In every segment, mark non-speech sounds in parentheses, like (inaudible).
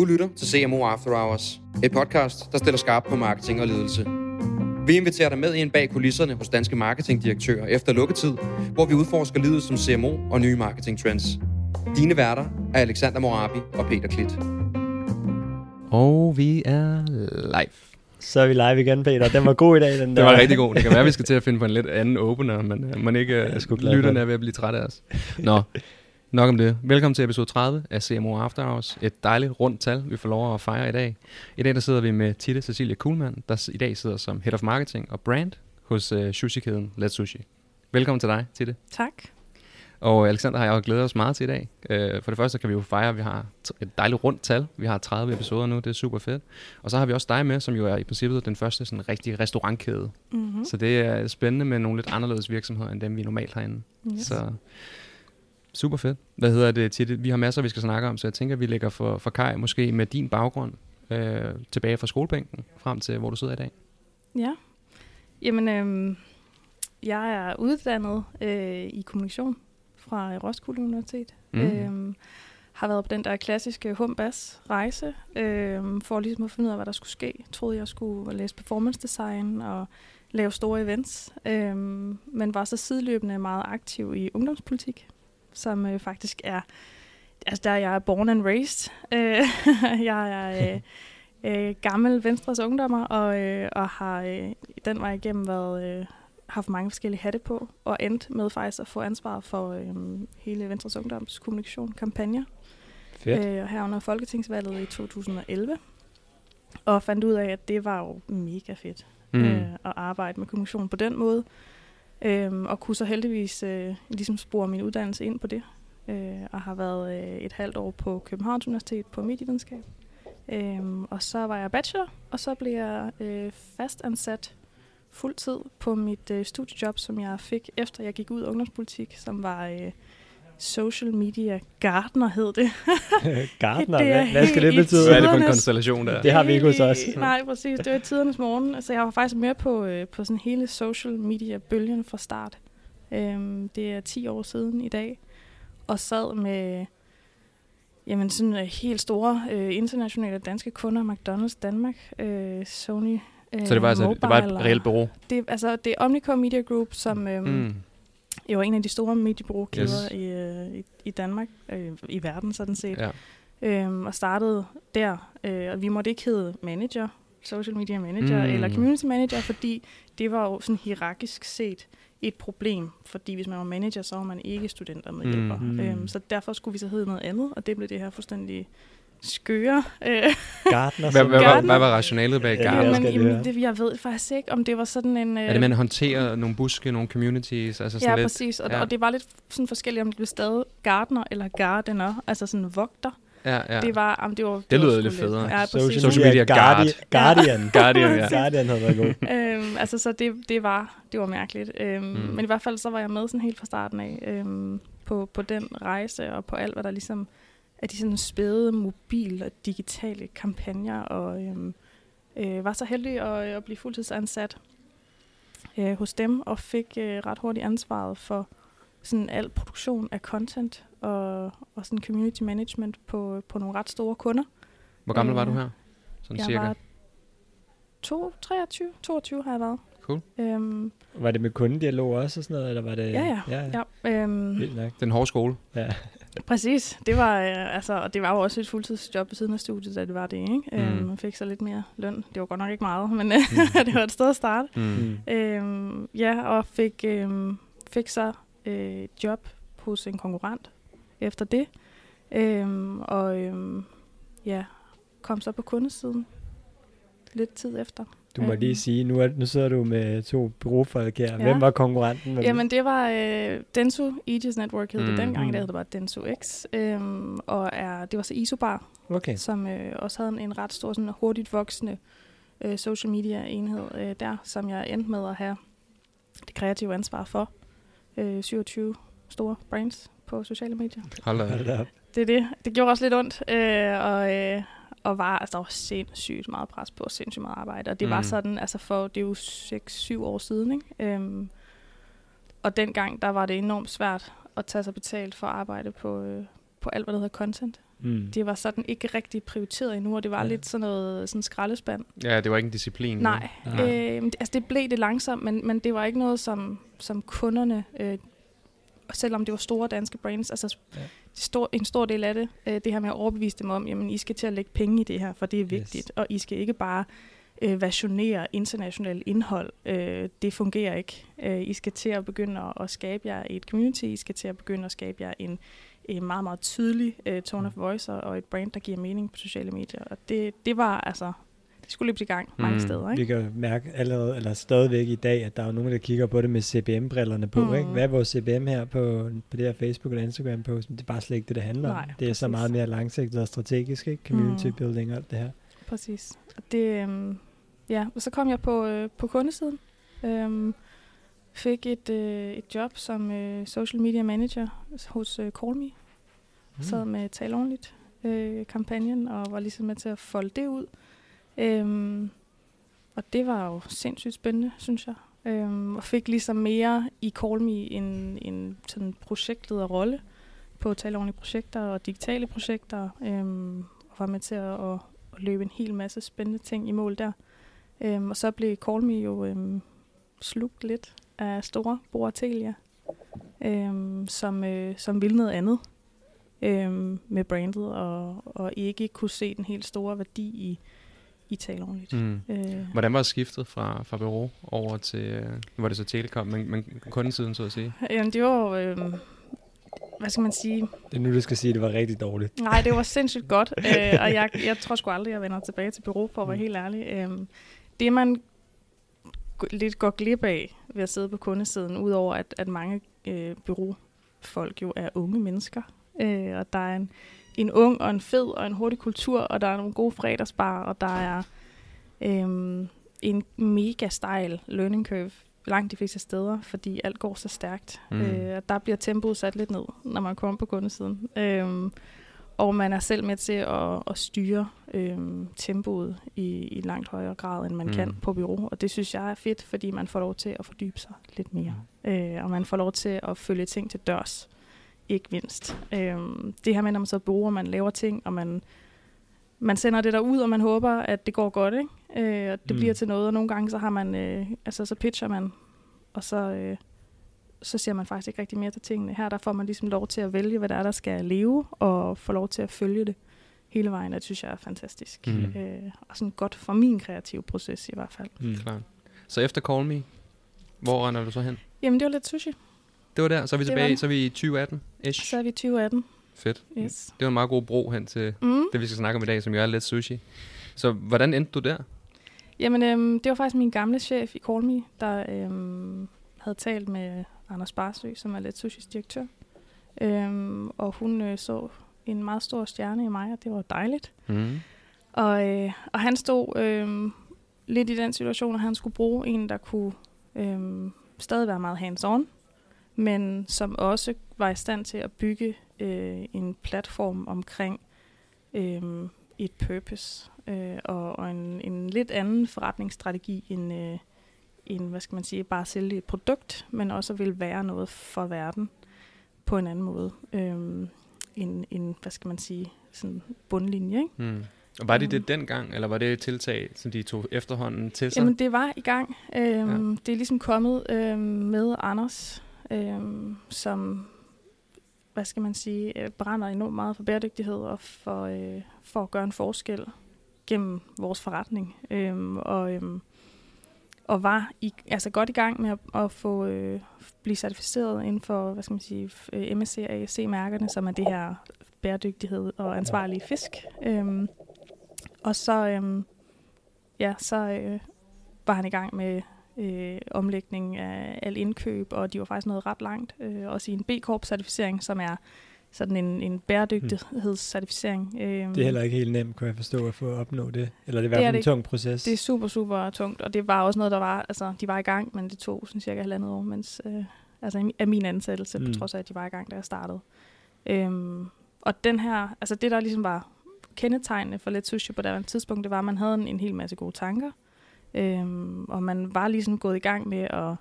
Du lytter til CMO After Hours, et podcast, der stiller skarp på marketing og ledelse. Vi inviterer dig med ind bag kulisserne hos danske marketingdirektører efter lukketid, hvor vi udforsker livet som CMO og nye marketingtrends. Dine værter er Alexander Morabi og Peter Klit. Og vi er live. Så er vi live igen, Peter. Den var god i dag, den (laughs) Det der. var rigtig god. Det kan være, at vi skal til at finde på en lidt anden opener, men uh, man ikke glad for lytterne er ved at blive trætte af os. Nå, nok om det. Velkommen til episode 30 af CMO After Hours. Et dejligt rundt tal, vi får lov at fejre i dag. I dag der sidder vi med Titte Cecilia Kuhlmann, der i dag sidder som Head of Marketing og Brand hos uh, sushi-kæden Let's Sushi. Velkommen til dig, Titte. Tak. Og Alexander har jeg jo glædet os meget til i dag. Øh, for det første kan vi jo fejre, at vi har et dejligt rundt tal. Vi har 30 episoder nu, det er super fedt. Og så har vi også dig med, som jo er i princippet den første sådan rigtige restaurantkæde. Mm-hmm. Så det er spændende med nogle lidt anderledes virksomheder, end dem vi normalt har inde. Yes. Så super fedt. Hvad hedder det til det? Vi har masser, vi skal snakke om, så jeg tænker, vi lægger for, for Kai måske med din baggrund øh, tilbage fra skolebænken, frem til hvor du sidder i dag. Ja. Jamen, øhm, jeg er uddannet øh, i kommunikation fra Roskilde Universitet. Mm. Øhm, har været på den der klassiske humbas rejse, øhm, for ligesom at finde ud af, hvad der skulle ske. Jeg troede, jeg skulle læse performance design og lave store events, øhm, men var så sideløbende meget aktiv i ungdomspolitik, som øh, faktisk er, altså der jeg er born and raised. Øh, (laughs) jeg er øh, øh, gammel Venstres ungdommer, og, øh, og har øh, den vej igennem været, øh, haft mange forskellige hatte på, og endt med faktisk at få ansvar for øh, hele Venstres Ungdoms kommunikation, kampagner, Fedt. øh, herunder Folketingsvalget i 2011. Og fandt ud af, at det var jo mega fedt Mm. øh, at arbejde med kommunikation på den måde. Øhm, og kunne så heldigvis øh, ligesom spore min uddannelse ind på det. Øh, og har været øh, et halvt år på Københavns Universitet på medievidenskab. Øhm, og så var jeg bachelor, og så blev jeg øh, fastansat fuldtid på mit øh, studiejob, som jeg fik efter jeg gik ud af ungdomspolitik, som var øh, social media gardener hed det. (laughs) Gardner, det er hvad, hvad skal det betyde? Hvad er det for en konstellation der? Det har vi ikke hos os. Øh, (laughs) Nej, præcis. Det var i tidernes morgen. Så jeg var faktisk med på, øh, på sådan hele social media-bølgen fra start. Øhm, det er 10 år siden i dag. Og sad med jamen, sådan øh, helt store øh, internationale danske kunder. McDonald's Danmark, øh, Sony øh, Så det var, altså, det var et Mobile, reelt bureau? Det, altså, det er Omnicom Media Group, som øh, mm. Jo er en af de store mediebureaukæder Yes. i, øh, i, i Danmark, øh, i verden sådan set Ja. øhm, og startede der. Øh, og vi måtte ikke hedde manager, social media manager Mm. eller community manager, fordi det var jo sådan hierarkisk set et problem, fordi hvis man var manager, så var man ikke studenter med hjælper. Mm. Mm. Øhm, så derfor skulle vi så hedde noget andet, og det blev det her fuldstændig skøre. Øh, Gardner. Hvad, hvad, hvad, Garden. hvad var rationalet bag Ja, Garden? jeg men, skal jamen, det, jeg ved faktisk ikke, om det var sådan en... Øh, Er det, man håndterer nogle buske, nogle communities? Altså sådan Ja, lidt, præcis. Og, ja. ja. og det var lidt sådan forskelligt, om det blev stadig gardener eller gardener, altså sådan vogter. Ja, ja. Ja. Det var, om det var... Det var lyder lidt federe. Ja, Social, præcis. Social media guard. Guardian. (laughs) Guardian, ja. Guardian havde været god. (laughs) øhm, altså, så det, det, var, det var mærkeligt. Øhm, mm. Men i hvert fald, så var jeg med sådan helt fra starten af øhm, på, på den rejse, og på alt, hvad der ligesom er de sådan spæde mobil- og digitale kampagner, og øhm, øh, var så heldig at, at blive fuldtidsansat øh, hos dem, og fik øh, ret hurtigt ansvaret for sådan al produktion af content og, og sådan community management på, på nogle ret store kunder. Hvor gammel var du Øh, her? Sådan jeg cirka. var to, 23, 22 har jeg været. Cool. Øhm, Var det med kundedialog også og sådan noget, eller var det... Ja, ja. ja. ja, øhm, Vildt nok. Den hårde skole. Ja. Præcis. Det var, øh, altså, og det var jo også et fuldtidsjob ved siden af studiet, da det var det, ikke? Mm. Øhm, man fik så lidt mere løn. Det var godt nok ikke meget, men (laughs) øh, det var et sted at starte. Mm. Mm. Øhm, ja, og fik, øhm, fik så øh, job hos en konkurrent efter det. Øhm, og øhm, ja, kom så på kundesiden lidt tid efter. Du må lige Øhm. sige, nu, er, nu sidder du med to bureaufolk her. Ja. Hvem var konkurrenten? Hvem? Jamen, det var øh, Denso Aegis Network, hed Mm. det dengang. Mm. Det hed det bare Denso X. Øhm, og er, det var så Isobar, Okay. som øh, også havde en, en ret stor, sådan hurtigt voksende øh, social media enhed øh, der, som jeg endte med at have det kreative ansvar for. Øh, 27 store brands på sociale medier. Hold da. Hold da op. Det er det. Det gjorde også lidt ondt, øh, og, øh, og var, altså, der var sindssygt meget pres på, sindssygt meget arbejde. Og det mm. Var sådan, altså for, det er jo 6-7 år siden, ikke? Øhm, og dengang, der var det enormt svært at tage sig betalt for at arbejde på, øh, på alt, hvad der hedder content. Mm. det var sådan ikke rigtig prioriteret endnu, og det var Ja. lidt sådan noget sådan skraldespand. Ja, det var ikke en disciplin. Nej, Nej. øh, altså det blev det langsomt, men, men det var ikke noget, som, som kunderne, øh, selvom det var store danske brands, altså Ja. Stor, en stor del af det, øh, det her med at overbevise dem om, jamen I skal til at lægge penge i det her, for det er vigtigt, yes. og I skal ikke bare øh, versionere internationalt indhold. Øh, det fungerer ikke. Øh, I skal til at begynde at, at skabe jer et community, I skal til at begynde at skabe jer en, en meget, meget tydelig øh, tone of voice og, et brand, der giver mening på sociale medier. Og det, det var altså, skulle løbe i gang mange Mm. steder. Vi Ikke? kan jo mærke allerede, eller stadigvæk i dag, at der er nogen, der kigger på det med CBM-brillerne på. Mm. Ikke? Hvad er vores CBM her på, på det her Facebook- eller Instagram-post? Men det er bare slet ikke det, det handler om. Nej, Det er så præcis. meget mere langsigtet og strategisk, ikke? Community Mm. building og alt det her. Præcis. Og det, øhm, ja, og så kom jeg på, øh, på kundesiden. Øhm, fik et, øh, et job som øh, social media manager hos øh, CallMe. Mm. Sad med Tal Ordentligt øh, kampagnen og var ligesom med til at folde det ud. Øhm, og det var jo sindssygt spændende, synes jeg. Øhm, og fik ligesom mere i Call Me en, en sådan projektlederrolle på Tal projekter og digitale projekter. Øhm, og var med til at, at, at løbe en hel masse spændende ting i mål der. Øhm, og så blev Call Me jo øhm, slugt lidt af store Boratelia, øhm, som, øh, som ville noget andet øhm, med brandet, og, og ikke kunne se den helt store værdi i, i tale ordentligt. Mm. Øh, Hvordan var skiftet fra, fra bureau over til, øh, nu var det så Telekom, men, men kundesiden så at sige? jamen, det var jo, øhm, hvad skal man sige, Det er nu, du skal sige, at det var rigtig dårligt. Nej, det var (laughs) sindssygt godt, øh, og jeg, jeg tror sgu aldrig, jeg vender tilbage til bureau, for at være helt ærlig. Øhm, det, man g- lidt går glip af ved at sidde på kundesiden, udover at, at mange øh, bureaufolk jo er unge mennesker, øh, og der er en, en ung og en fed og en hurtig kultur, og der er nogle gode fredagsbar, og der er øhm, en mega stejl learning curve langt de fleste steder, fordi alt går så stærkt. Mm. Øh, og der bliver tempoet sat lidt ned, når man kommer på kundesiden. Øhm, og man er selv med til at, at styre øhm, tempoet i, i langt højere grad, end man mm. kan på bureau. Og det synes jeg er fedt, fordi man får lov til at fordybe sig lidt mere. Mm. Øh, og man får lov til at følge ting til dørs. Ikke mindst. Øhm, det her med, når man så bruger, man laver ting, og man, man sender det der ud, og man håber, at det går godt, ikke? Øh, og det Mm. bliver til noget, og nogle gange så har man, øh, altså så pitcher man, og så, øh, så ser man faktisk ikke rigtig mere til tingene. Her der får man ligesom lov til at vælge, hvad der er, der skal leve, og få lov til at følge det hele vejen. Det synes jeg er fantastisk. Mm. Mm. Øh, og sådan godt for min kreative proces i hvert fald. Mm. Klart. Så efter Call Me, hvor render du så hen? Jamen, det var lidt sushi. Det var der, så er vi Det tilbage, så er vi i 2018-ish. Så er vi i 2018. Fedt. Yes. Det var en meget god bro hen til Mm. det, vi skal snakke om i dag, som jo er lidt sushi. Så hvordan endte du der? Jamen, øhm, det var faktisk min gamle chef i Call Me, der øhm, havde talt med Anders Barsø, som er lidt sushis direktør. Øhm, og hun øh, så en meget stor stjerne i mig, og det var dejligt. Mm. Og, øh, og han stod øh, lidt i den situation, at han skulle bruge en, der kunne øh, stadig være meget hands-on, men som også var i stand til at bygge øh, en platform omkring øh, et purpose øh, og, og en, en lidt anden forretningsstrategi end, øh, end, hvad skal man sige, bare at sælge et produkt, men også vil være noget for verden på en anden måde. Øh, en, en, hvad skal man sige, sådan bundlinje, ikke? Mm. Og var det Mm. det dengang, eller var det et tiltag, som de tog efterhånden til sig? Jamen, det var i gang. Øhm, Ja. Det er ligesom kommet øhm, med Anders, øhm, som, hvad skal man sige, øh, brænder enormt meget for bæredygtighed og for, øh, for at gøre en forskel gennem vores forretning. Øh, og, øh, og var i, altså godt i gang med at, at få øh, blive certificeret inden for, hvad skal man sige, øh, MSC og ASC-mærkerne, som er det her bæredygtighed og ansvarlige fisk. Øh, og så, øh, ja, så øh, var han i gang med øh, omlægning af al indkøb, og de var faktisk nået ret langt. Øh, også i en B-Corp-certificering, som er sådan en, en bæredygtighedscertificering. Øhm, Det er heller ikke helt nemt, kan jeg forstå, at få at opnå det. Eller det er i hvert er fald en tung proces. Det er super, super tungt, og det var også noget, der var, altså de var i gang, men det tog sådan cirka halvandet år, mens, øh, altså af min ansættelse, mm. Mm. på trods af, at de var i gang, da jeg startede. Øhm, og den her, altså det der ligesom var kendetegnende for Let Sushi på det tidspunkt, det var, at man havde en, en hel masse gode tanker, øhm, og man var ligesom gået i gang med at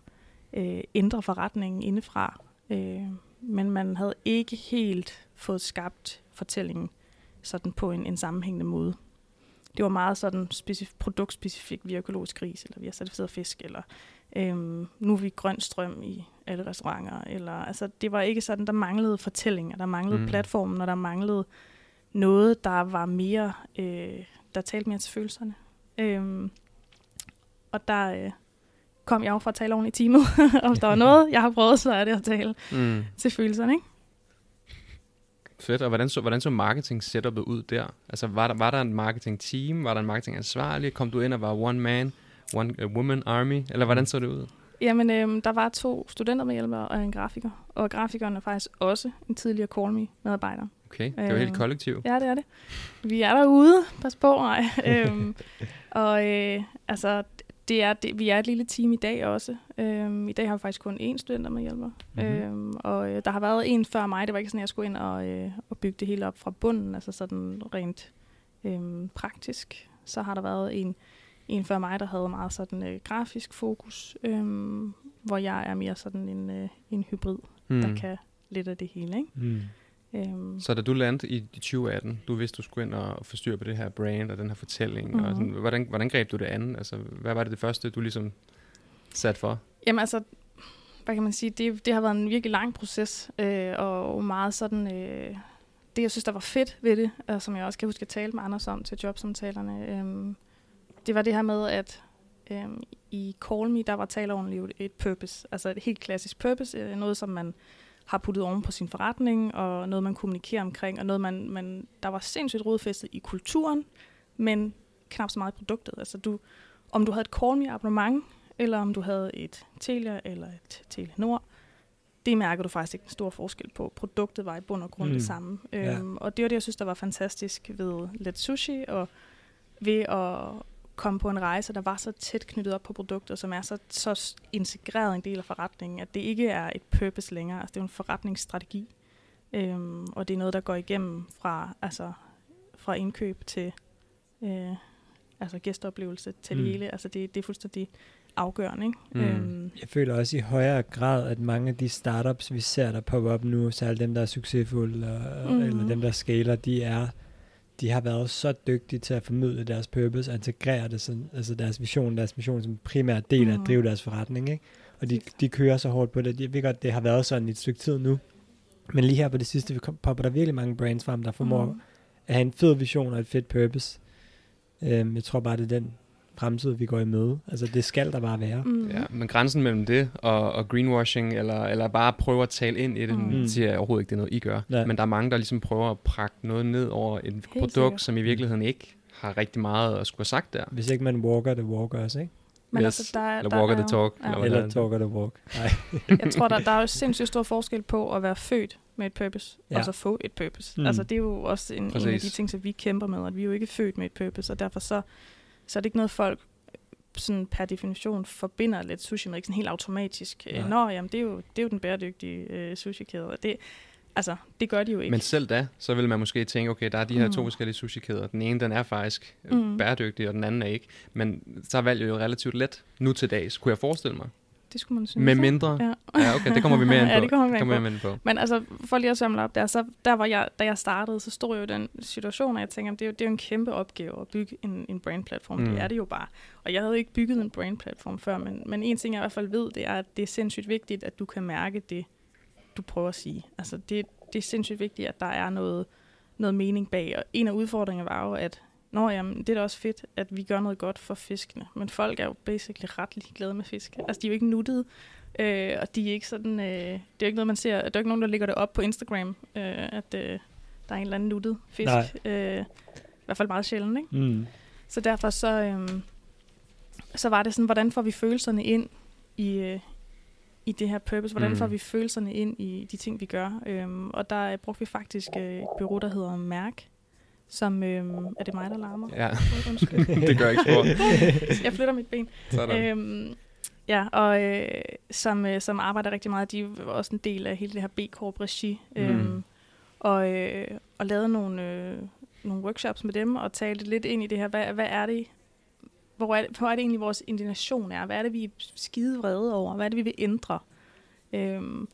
øh, ændre forretningen indefra, øh, men man havde ikke helt fået skabt fortællingen sådan på en, en sammenhængende måde. Det var meget sådan specif- produktspecifik, vi er økologisk gris, eller vi har certificeret fisk, eller øhm, nu er vi grøn strøm i alle restauranter. Eller, altså, det var ikke sådan, der manglede fortællinger, der manglede mm. platformen, og der manglede noget, der var mere, øh, der talte mere til følelserne. Øhm, og der øh, kom jeg jo fra at tale ordentligt i timet, (laughs) og hvis der var noget, jeg har prøvet, så er det at tale Mm. til følelserne, ikke? Fedt. Og hvordan så, hvordan så marketing setupet ud der? Altså, var der, var der en marketing team? Var der en marketing ansvarlig? Kom du ind og var one man, one uh, woman army? Eller hvordan så det ud? Jamen, øhm, der var to studentermedhjælpere og en grafiker. Og grafikeren er faktisk også en tidligere Call Me-medarbejder. Okay, det var helt Øhm, kollektiv. Ja, det er det. Vi er derude. Pas på, nej. (laughs) øhm, og øh, altså, det er, det, vi er et lille team i dag også. Øhm, I dag har vi faktisk kun én studenter med hjælper. Mhm. Mm-hmm. Øhm, og øh, der har været en før mig. Det var ikke sådan, at jeg skulle ind og, øh, og bygge det hele op fra bunden. Altså sådan rent øhm, praktisk. Så har der været en, en før mig, der havde meget sådan øh, grafisk fokus. Øhm, hvor jeg er mere sådan en, øh, en hybrid, mm. der Mm. kan lidt af det hele. Ikke? Mm. Øhm, Så da du landede i, i 2018, du vidste, du skulle ind og få styr på det her brand og den her fortælling. Mm-hmm. Og Mhm. sådan, hvordan, hvordan greb du det an? Altså, hvad var det det første, du ligesom satte for? Jamen altså, hvad kan man sige, det, det har været en virkelig lang proces, øh, og meget sådan, øh, det jeg synes, der var fedt ved det, og som jeg også kan huske at tale med Anders om til jobsamtalerne, øh, det var det her med, at øh, i Call Me, der var taleovnen jo et purpose, altså et helt klassisk purpose, øh, noget som man har puttet oven på sin forretning, og noget man kommunikerer omkring, og noget man, man der var sindssygt rodfæstet i kulturen, men knap så meget i produktet. Altså du, om du havde et Call Me abonnement, eller om du havde et Telia eller et Telenor, det mærker du faktisk ikke en stor forskel på. Produktet var i bund og grund. Mm. det samme. Ja. Øhm, og det var det, jeg synes, der var fantastisk ved Let Sushi, og ved at komme på en rejse, der var så tæt knyttet op på produkter, som er så, så integreret en del af forretningen, at det ikke er et purpose længere. Altså, det er jo en forretningsstrategi. Øhm, og det er noget, der går igennem fra, altså, fra indkøb til øh, altså gæsteoplevelse til mm. Det hele. Altså, det, det er fuldstændig afgørende. Ikke? Mm. Øhm, Jeg føler også i højere grad, at mange af de startups, vi ser, der popper op nu, særligt dem, der er succesfulde, og, mm. eller dem, der scaler, de er de har været så dygtige til at formidle deres purpose og integrere det, sådan, altså deres vision, deres mission som primær del af at Mhm. drive deres forretning. Ikke? Og de, de kører så hårdt på det. Jeg ved godt, det har været sådan i et stykke tid nu. Men lige her på det sidste, vi popper der virkelig mange brands frem, der formår Mhm. at have en fed vision og et fedt purpose. Øhm, jeg tror bare, det er den fremtid, vi går i møde. Altså, det skal der bare være. Mm. Ja, men grænsen mellem det og, og greenwashing, eller, eller bare prøve at tale ind i det, Mm. mm. siger jeg overhovedet ikke, det er noget, I gør. Nej. Men der er mange, der ligesom prøver at prakke noget ned over et produkt, sikkert. som i virkeligheden ikke har rigtig meget at skulle have sagt der. Hvis ikke man walker, det walker også, ikke? Men Yes. altså, der, er- Eller der walker er the jo- talk, Ja. eller Eller er. talker the walk. Nej. Jeg tror, der, der er jo sindssygt stor forskel på at være født med et purpose, Ja. ja. og så få et purpose. Mm. Altså, det er jo også en, en af de ting, som vi kæmper med, at vi er jo ikke født med et purpose, og derfor så, så er det ikke noget, folk sådan per definition forbinder lidt sushi med, ikke sådan helt automatisk. Nej. Nej. Nå, jamen, det er jo, det er jo den bæredygtige øh, sushi-kæde. Og Det, altså, det gør de jo ikke. Men selv da, så vil man måske tænke, okay, der er de her mm. to forskellige sushi-kæder. Den ene, den er faktisk mm. Mm. bæredygtig, og den anden er ikke. Men så er valget jo relativt let nu til dags, kunne jeg forestille mig. Det skulle man synes. Med mindre... Ja. Ja, okay, det kommer vi (laughs) mere ind på. Ja, det kommer vi mere kommer ind vi mere ind på. Men altså, for lige at samle op der, så der var jeg, da jeg startede, så stod jeg jo i den situation, og jeg tænker, det er jo, det er jo en kæmpe opgave at bygge en, en brandplatform. Mm. Det er det jo bare. Og jeg havde ikke bygget en brandplatform før, men, men en ting, jeg i hvert fald ved, det er, at det er sindssygt vigtigt, at du kan mærke det, du prøver at sige. Altså, det, det er sindssygt vigtigt, at der er noget, noget mening bag. Og en af udfordringerne var jo, at Nå, jamen, det er da også fedt, at vi gør noget godt for fiskene. Men folk er jo basically ret ligeglade med fisk. Altså, de er jo ikke nuttede. Øh, og de er ikke sådan, øh, det er jo ikke noget, man ser, der er jo ikke nogen, der lægger det op på Instagram, øh, at øh, der er en eller anden nuttet fisk. Øh, I hvert fald meget sjældent, ikke? Mm. Så derfor så, øh, så var det sådan, hvordan får vi følelserne ind i, øh, i det her purpose? Hvordan Mm. får vi følelserne ind i de ting, vi gør? Øhm, og der brugte vi faktisk øh, et bureau, der hedder Mærk, som, øh, er det mig, der larmer? Ja, Undskyld. (laughs) det gør ikke spor. (laughs) Jeg flytter mit ben. Sådan. Øhm, ja, og øh, som, øh, som arbejder rigtig meget, de er også en del af hele det her B-Corp-regi. Øhm, Mm. og, øh, og lavede nogle, øh, nogle workshops med dem, og talte lidt ind i det her, hvad, hvad er det, hvor er det, hvor er det egentlig vores indignation er? Hvad er det, vi er skide vrede over? Hvad er det, vi vil ændre? Øhm,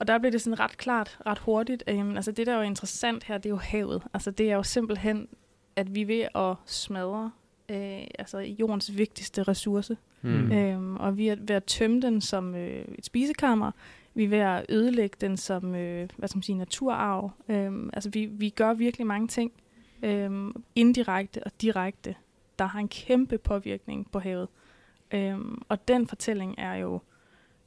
og der blev det sådan ret klart, ret hurtigt. At, jamen, altså det, der er jo interessant her, det er jo havet. Altså det er jo simpelthen, at vi er ved at smadre øh, altså jordens vigtigste ressource. Mm. Øhm, og vi er ved at tømme den som øh, et spisekammer. Vi er ved at ødelægge den som øh, hvad skal man sige, naturarv. Øhm, altså vi, vi gør virkelig mange ting øhm, indirekte og direkte, der har en kæmpe påvirkning på havet. Øhm, og den fortælling er jo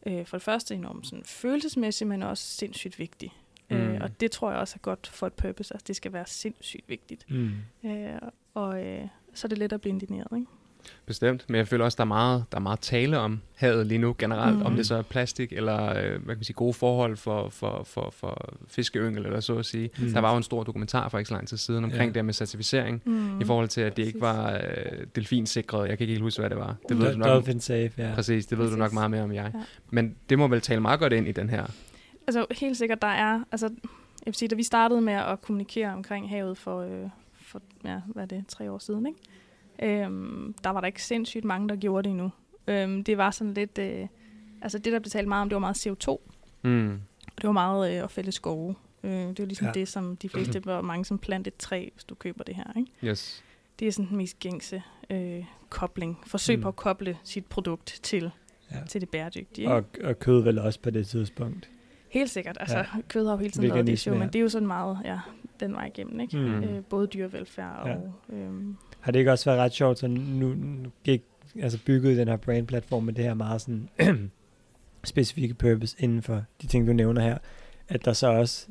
øh, for det første enormt sådan, følelsesmæssig, men også sindssygt vigtig. Mm. Øh, Mm. og det tror jeg også er godt for et purpose. Altså det skal være sindssygt vigtigt. Mm. Øh, og øh, så er det let at blive indigneret, ikke? Bestemt, men jeg føler også, der er meget, der er meget tale om havet lige nu generelt, mm. om det så er plastik eller øh, hvad kan man sige, gode forhold for, for, for, for fiskeyngel eller så at sige. Mm. Mm. Der var jo en stor dokumentar for ikke så lang tid siden omkring Ja. det her med certificering, Mm. mm. i forhold til, at det ikke Præcis. var øh, delfinsikret. Jeg kan ikke helt huske, hvad det var. Det ved Do- du nok, Dolphin safe, ja. præcis, det ved du nok Præcis. meget mere om jeg. Ja. Men det må vel tale meget godt ind i den her. Altså helt sikkert, der er, altså jeg vil sige, da vi startede med at kommunikere omkring havet for, øh, for ja, hvad er det, tre år siden, ikke? Øhm, der var der ikke sindssygt mange, der gjorde det endnu. Øhm, det var sådan lidt, øh, altså det, der blev talt meget om, det var meget CO2, Mm. og det var meget øh, at fælde skove. Øh, det var ligesom Ja. det, som de fleste, hvor mange som planter et træ, hvis du køber det her, ikke? Yes. Det er sådan den mest gængse øh, kobling. Forsøg Mm. mm. på at koble sit produkt til, Ja. til det bæredygtige. Ikke? Og, og kød vel også på det tidspunkt. Helt sikkert. Altså, Ja. kød har jo hele tiden været det show, men ja. det er jo sådan meget ja, den vej igennem, ikke? Mm. Mm. Øh, både dyrevelfærd Ja. og... Har det ikke også været ret sjovt, så nu, nu gik, altså bygget den her brand-platform med det her meget sådan (clears throat) specifikke purpose inden for de ting, du nævner her, at der så også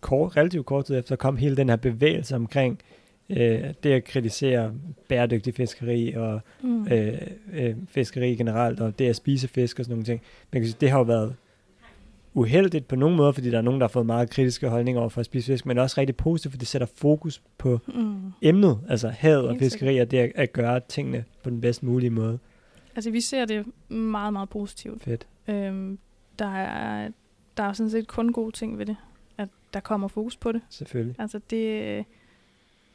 kort, relativt kort tid efter kom hele den her bevægelse omkring øh, det at kritisere bæredygtig fiskeri og mm. øh, øh, fiskeri generelt, og det at spise fisk og sådan nogle ting. Sige, det har jo været uheldigt på nogle måder, fordi der er nogen, der har fået meget kritiske holdninger over for at spise fisk, men også rigtig positivt, for det sætter fokus på Mm. emnet, altså havet og fiskeri, og det at, at gøre tingene på den bedst mulige måde. Altså, vi ser det meget, meget positivt. Fedt. Øhm, der, er, der er sådan set kun gode ting ved det, at der kommer fokus på det. Selvfølgelig. Altså, det,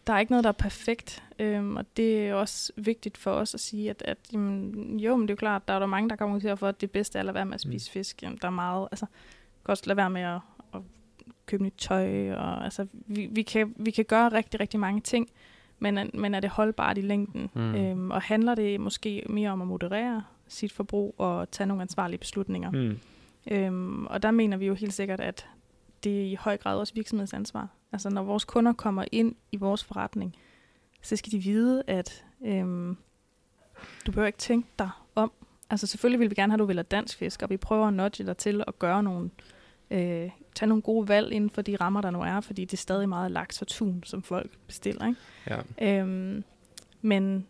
der er ikke noget, der er perfekt, øhm, og det er også vigtigt for os at sige, at, at jamen, jo, men det er jo klart, der er der mange, der kommer for, at det bedste er at lade være med at spise mm. fisk. Jamen, der er meget, altså, også lade være med at, at købe nyt tøj, og altså, vi, vi, kan, vi kan gøre rigtig, rigtig mange ting, men, men er det holdbart i længden? Mm. Øhm, og handler det måske mere om at moderere sit forbrug og tage nogle ansvarlige beslutninger? Mm. Øhm, og der mener vi jo helt sikkert, at det er i høj grad også virksomhedsansvar. Altså når vores kunder kommer ind i vores forretning, så skal de vide, at øhm, du behøver ikke tænke dig om. Altså selvfølgelig vil vi gerne have, at du vælger dansk fisk, og vi prøver at nudge dig til at gøre nogle, øh, tage nogle gode valg inden for de rammer, der nu er, fordi det er stadig meget laks og tun, som folk bestiller. Ikke? Ja. Øhm, men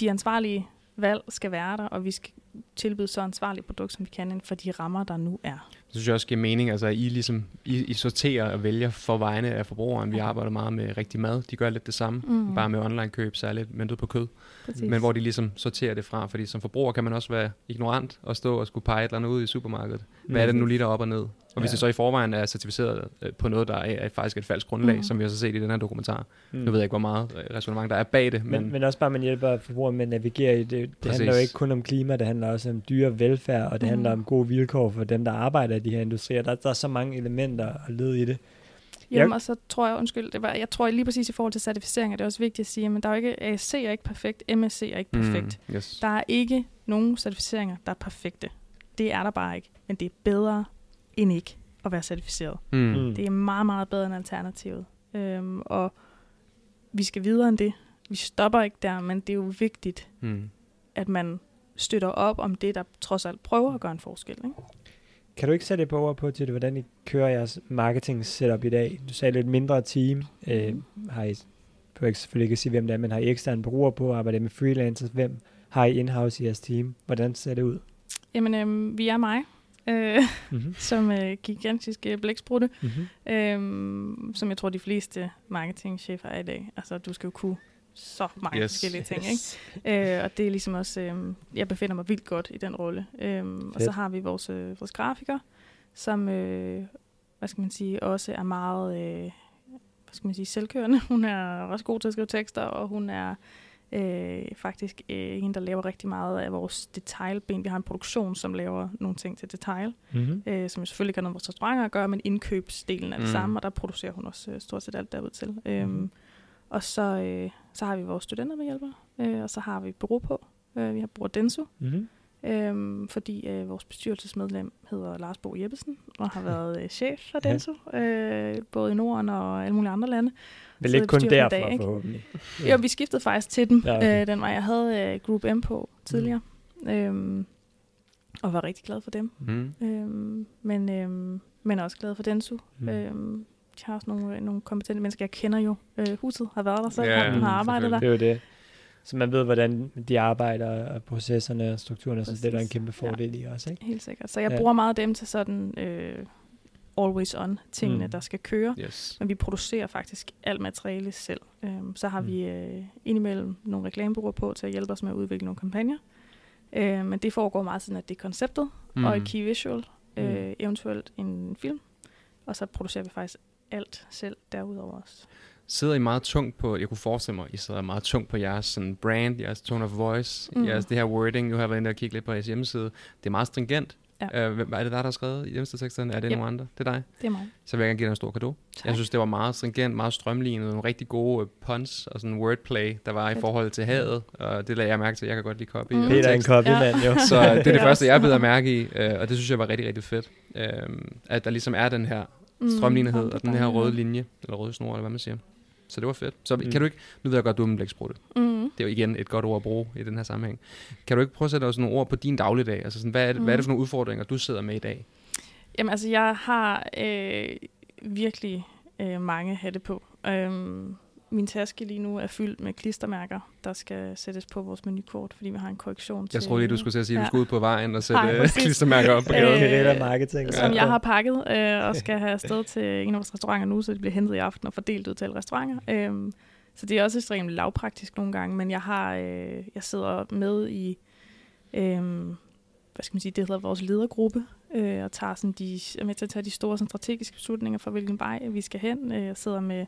de ansvarlige valg skal være der, og vi skal tilbyde så ansvarlige produkt, som vi kan inden for de rammer, der nu er. Det synes jeg også giver mening, altså I ligesom, I, I sorterer og vælger for vegne af forbrugeren. Vi arbejder meget med rigtig mad, de gør lidt det samme, Mm. bare med online køb, særligt møntet på kød. Præcis. Men hvor de ligesom sorterer det fra, fordi som forbruger kan man også være ignorant og stå og skulle pege et eller andet ud i supermarkedet. Hvad er det nu lige der er op og ned? Og hvis Ja. det så i forvejen er certificeret øh, på noget, der er, er faktisk et falsk grundlag, Mm. som vi også har set i den her dokumentar. Mm. Nu ved jeg ikke, hvor meget øh, resonemang der er bag det, men, Men, men også bare, at man hjælper forbrugeren med at navigere i det. Det Præcis. handler jo ikke kun om klima, det handler også om dyrevelfærd, og det Mm. handler om gode vilkår for dem, der arbejder i de her industrier. Der, der er så mange elementer og led i det. Jamen, Jeg- og så tror jeg, undskyld, det var, jeg tror lige præcis i forhold til certificering, er det også vigtigt at sige, men der er jo ikke, ASC er ikke perfekt, MSC er ikke perfekt. Mm, yes. Der er ikke nogen certificeringer, der er perfekte. Det er der bare ikke, men det er bedre end ikke at være certificeret. Mm. Mm. Det er meget, meget bedre end alternativet. Øhm, og vi skal videre end det. Vi stopper ikke der, men det er jo vigtigt, Mm. at man støtter op om det, der trods alt prøver at gøre en forskel. Ikke? Kan du ikke sætte et par ord på til det, hvordan I kører jeres marketing setup i dag? Du sagde lidt mindre team. Øh, har I, ikke selvfølgelig ikke sige, hvem det er, men har I eksterne brugere på, arbejder med freelancers? Hvem har I in-house i jeres team? Hvordan ser det ud? Jamen, øhm, vi er mig, øh, Mm-hmm. (laughs) som øh, gigantiske blæksprutte, Mm-hmm. øhm, som jeg tror, de fleste marketingchefer er i dag. Altså, du skal jo kunne så mange Yes. yes. forskellige ting, ikke? Øh, og det er ligesom også, øh, jeg befinder mig vildt godt i den rolle. Øhm, og så har vi vores, øh, vores grafiker, som, øh, hvad skal man sige, også er meget, øh, hvad skal man sige, selvkørende. (laughs) Hun er også god til at skrive tekster, og hun er øh, faktisk øh, en, der laver rigtig meget af vores detailben. Vi har en produktion, som laver nogle ting til detail, Mm-hmm. øh, som selvfølgelig ikke har noget med vores restauranter at gøre, men indkøbsdelen er det Mm. mm. samme, og der producerer hun også øh, stort set alt derud til. Øhm, og så, øh, så har vi vores studenter med hjælper, øh, og så har vi bureau på. Øh, vi har bruger Denso, Mm-hmm. Øhm, fordi øh, vores bestyrelsesmedlem hedder Lars Bo Jeppesen, og har været øh, chef for Ja. Denso, øh, både i Norden og alle mulige andre lande. Vel ikke kun derfor, dag, ikke? forhåbentlig. Ja. Jo, vi skiftede faktisk til dem, Ja, ja, okay. øh, den var jeg havde øh, Group M på tidligere, mm. øhm, og var rigtig glad for dem. Mm. Øhm, men, øhm, men også glad for Denso. Mm. Mm. Øhm, de har også nogle, nogle kompetente mennesker. Jeg kender jo øh, huset, har været der selv, Ja, ja, har arbejdet der. Det er det. Så man ved, hvordan de arbejder, og processerne og strukturerne, så det er der en Præcis. kæmpe fordel i også, ikke? Helt sikkert. Så jeg Ja. ja. bruger meget dem til sådan øh, always on tingene, Mm. mm. der skal køre. Yes. Men vi producerer faktisk alt materiale selv. Øhm, så har Mm. mm. vi øh, indimellem nogle reklamebureauer på til at hjælpe os med at udvikle nogle kampagner. Øh, men det foregår meget sådan, at det er konceptet mm. og et key visual, øh, Mm. eventuelt en film. Og så producerer vi faktisk alt selv derudover også. Sidder I meget tungt på, jeg kunne forestille mig, I sidder meget tungt på jeres sådan, brand, jeres tone of voice, mm. Mm. jeres det her wording, nu har jeg været inde og kigge lidt på jeres hjemmeside. Det er meget stringent. Ja. Øh, hvem- er det dig, der har skrevet hjemmesideteksterne? Er det Yep. nogen andre? Det er dig? Det er mig. Så vil jeg gerne give dig en stor gave. Jeg synes, det var meget stringent, meget strømlignet, nogle rigtig gode øh, puns og sådan wordplay, der var i Fedt. forhold til hadet, og det lagde jeg mærke til. Jeg kan godt lide copy. Mm. Peter er en tekst. copyman, jo. (laughs) Så det er det (laughs) første, jeg beder mærke i, øh, og det synes jeg var rigtig, rigtig fedt. Øh, at der ligesom er den her strømlignethed, Mm, og den her røde linje, eller røde snor, eller hvad man siger. Så det var fedt. Så mm. Mm. kan du ikke, nu ved jeg godt, du er en blæksprutte. Mm. Det er jo igen et godt ord at bruge i den her sammenhæng. Kan du ikke prøve at sætte os nogle ord på din dagligdag? Altså sådan, hvad, er det, mm. hvad er det for nogle udfordringer, du sidder med i dag? Jamen altså, jeg har øh, virkelig øh, mange hatte på. Øhm, min taske lige nu er fyldt med klistermærker, der skal sættes på vores menukort, fordi vi har en korrektion til... Jeg troede lige, du skulle til at sige, at du Ja. skulle ud på vejen og sætte Nej, øh, klistermærker op på Øh, gaden. Guerilla marketing. som jeg har pakket øh, og skal have afsted til en af vores restauranter nu, så det bliver hentet i aften og fordelt ud til alle restauranter. Øhm, så det er også ekstremt lavpraktisk nogle gange, men jeg har øh, jeg sidder med i øh, hvad skal man sige, det hedder vores ledergruppe, øh, og tager sådan de, er med til at tage de store sådan, strategiske beslutninger for, hvilken vej vi skal hen. Øh, jeg sidder med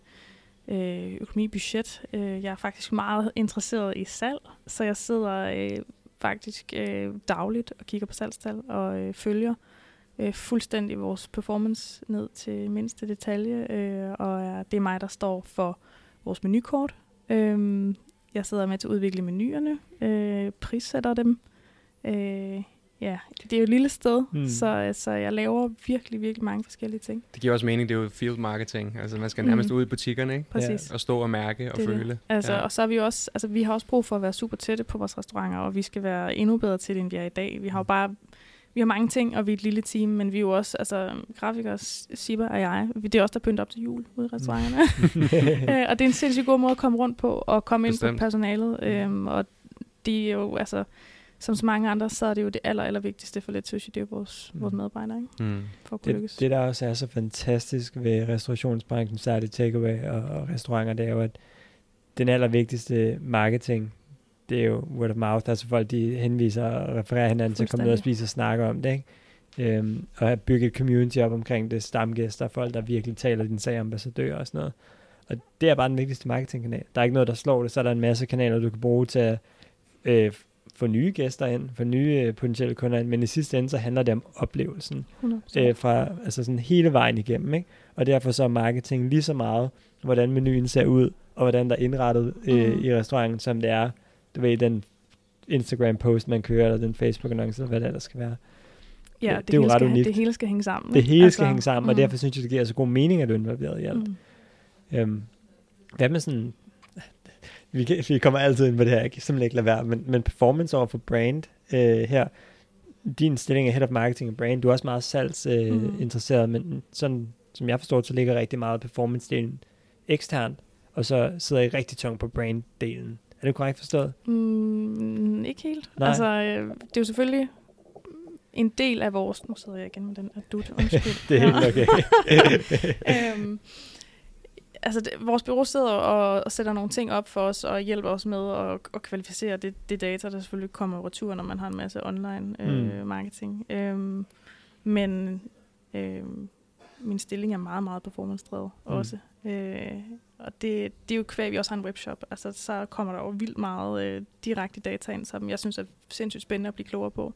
øh, økonomi budget. Øh, jeg er faktisk meget interesseret i salg, så jeg sidder øh, faktisk øh, dagligt og kigger på salgstal og øh, følger øh, fuldstændig vores performance ned til mindste detalje, øh, og er, det er mig, der står for vores menukort. Øh, jeg sidder med til at udvikle menuerne, øh, prissætter dem. Øh, ja, det er jo et lille sted, Mm. mm. så, så jeg laver virkelig, virkelig mange forskellige ting. Det giver også mening, det er jo field marketing. Altså man skal nærmest Mm. ud i butikkerne, ikke? Præcis. Og stå og mærke og Det er det. føle. Altså, Ja. ja. Og så er vi jo også, altså, vi har også brug for at være super tætte på vores restauranter, og vi skal være endnu bedre til det, end vi er i dag. Vi har jo bare vi har mange ting, og vi er et lille team, men vi er jo også, altså grafikere, Sibba og jeg, vi- det er også der pynter op til jul ude i restauranterne. (laughs) (laughs) øh, og det er en sindssygt god måde at komme rundt på, og komme ind Bestemt. på personalet. Øhm, og det er jo, altså, som så mange andre, så er det jo det aller, aller vigtigste for Let Sushi, det er jo vores, Mm. vores medarbejdere, ikke? Mm. for at kunne Det, lykkes. det, der også er så fantastisk ved restaurationsbranchen, særligt takeaway og, og restauranter, det er jo, at den allervigtigste marketing, det er jo word of mouth, altså folk, de henviser og refererer hinanden til at komme ned og spise og snakke om det, ikke? Øhm, og at bygge et community op omkring det, stamgæster, folk, der virkelig taler din sag, ambassadører og sådan noget. Og det er bare den vigtigste marketingkanal. Der er ikke noget, der slår det, så er der en masse kanaler, du kan bruge til at øh, få nye gæster ind, få nye øh, potentielle kunder ind, men i sidste ende, så handler det om oplevelsen 100%. øh, fra altså sådan hele vejen igennem, ikke? Og derfor så er marketing lige så meget, hvordan menuen ser ud, og hvordan der er indrettet øh, Mhm. i restauranten, som det er, du ved, den Instagram-post, man kører, eller den Facebook-annonce, eller hvad det ellers skal være. ja, det det, er jo hele ret skal, unikt. det hele skal hænge sammen. Det hele skal hænge sammen, og mm, derfor synes jeg, det giver så god mening, at du er involveret i alt. mm. Øhm, hvad med sådan, vi, kan, vi kommer altid ind på det her, jeg kan simpelthen ikke lade være, men, men performance over for brand øh, her, din stilling er Head of Marketing og Brand, du er også meget salgsinteresseret, øh, Mhm. interesseret, men sådan, som jeg forstår, så ligger rigtig meget performance-delen eksternt, og så sidder I rigtig tungt på brand-delen. Er det korrekt forstået? Mm, ikke helt. Nej. Altså, øh, det er jo selvfølgelig en del af vores... Nu sidder jeg igen med den adut, undskyld. (laughs) Det er helt okay. (laughs) øhm, altså, det, vores bureau sidder og, og sætter nogle ting op for os, og hjælper os med at, at kvalificere det, det data, der selvfølgelig kommer retur, når man har en masse online øh, Mm. marketing. Øhm, men øhm, min stilling er meget, meget performance-drevet Mm. også. Øh, og det, det er jo kvæg, vi også har en webshop. Altså, så kommer der jo vildt meget øh, direkte data ind, som jeg synes er sindssygt spændende at blive klogere på.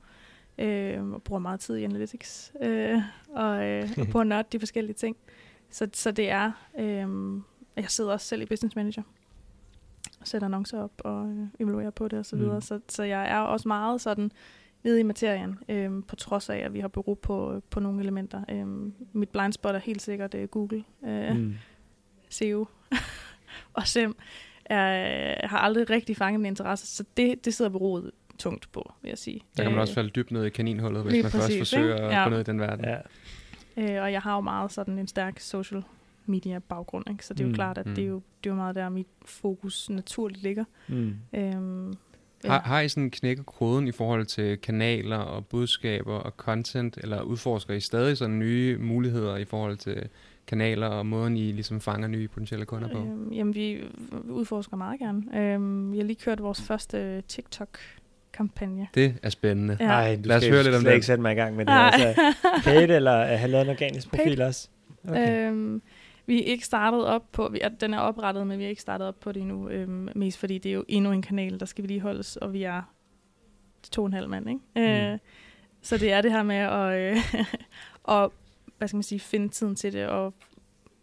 Øh, og bruger meget tid i analytics. Øh, og, øh, (laughs) og på at nørde de forskellige ting. Så, så det er... Øh, jeg sidder også selv i Business Manager og sætter annoncer op og øh, evaluerer på det og så videre. Mm. Så, så jeg er også meget sådan nede i materien, øhm, på trods af, at vi har brug på, på nogle elementer. Øhm, mit blind spot er helt sikkert øh, Google, øh, mm. SEO (laughs) og SEM. Er, har aldrig rigtig fanget min interesse, så det, det sidder beroet tungt på, vil jeg sige. Der kan man Øh, også falde dybt ned i kaninhullet, hvis man præcis, først forsøger ikke? at Ja. gå ned i den verden. Ja. Øh, og jeg har jo meget sådan en stærk social media baggrund, ikke? så det er jo Mm, klart, at mm. det, er jo, det er jo meget der, mit fokus naturligt ligger. Mm. Øhm, Har, har I sådan knækket koden i forhold til kanaler og budskaber og content, eller udforsker I stadig sådan nye muligheder i forhold til kanaler og måden, I ligesom fanger nye potentielle kunder på? Øhm, jamen, vi udforsker meget gerne. Øhm, vi har lige kørt vores første TikTok-kampagne. Det er spændende. Ja. Ej, du Lad os skal høre lidt om slet det. ikke sætte mig i gang med det. Nej. Altså, paid, eller har lavet en organisk Paid. profil også? Okay. Øhm, vi er ikke startet op på, vi er, den er oprettet, men vi er ikke startet op på det endnu, øhm, mest fordi det er jo endnu en kanal, der skal vedligeholdes, og vi er to og en halv mand, ikke? Mm. Øh, så det er det her med at, øh, (laughs) og, hvad skal man sige, finde tiden til det, og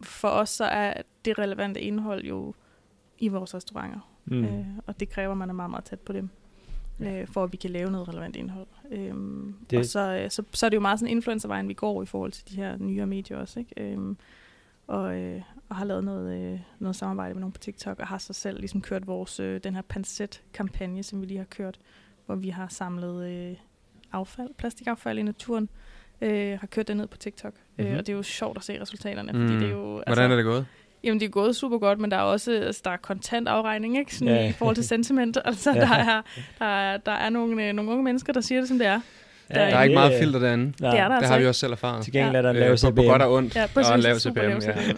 for os så er det relevante indhold jo i vores restauranter, mm. øh, og det kræver, at man er meget, meget tæt på dem, øh, for at vi kan lave noget relevant indhold. Øhm, Det-. Og så, øh, så, så er det jo meget sådan influencervejen, vi går i forhold til de her nyere medier også, ikke? Øhm, og, øh, og har lavet noget, øh, noget samarbejde med nogen på TikTok, og har så selv ligesom kørt vores, øh, den her Pancet-kampagne, som vi lige har kørt, hvor vi har samlet øh, affald, plastikaffald i naturen, øh, har kørt det ned på TikTok. Mm-hmm. Mhm. Øh, og det er jo sjovt at se resultaterne, fordi Mm. det er jo... altså, Hvordan er det gået? Jamen, det er gået super godt, men der er også altså, der er kontant afregning, ikke? Sådan Ja. i forhold til sentiment. (laughs) Altså, Ja. der, er, der, er, der er nogle, øh, nogle unge mennesker, der siger det, som det er. Ja, Der er ikke meget filter derinde. Nej, Det er der Det altså har vi også selv erfaret. Til gengæld Ja. er der en Øh, lav på, på CPM. godt og ondt. Ja, og præcis. lav CPM, lav ja. CPM,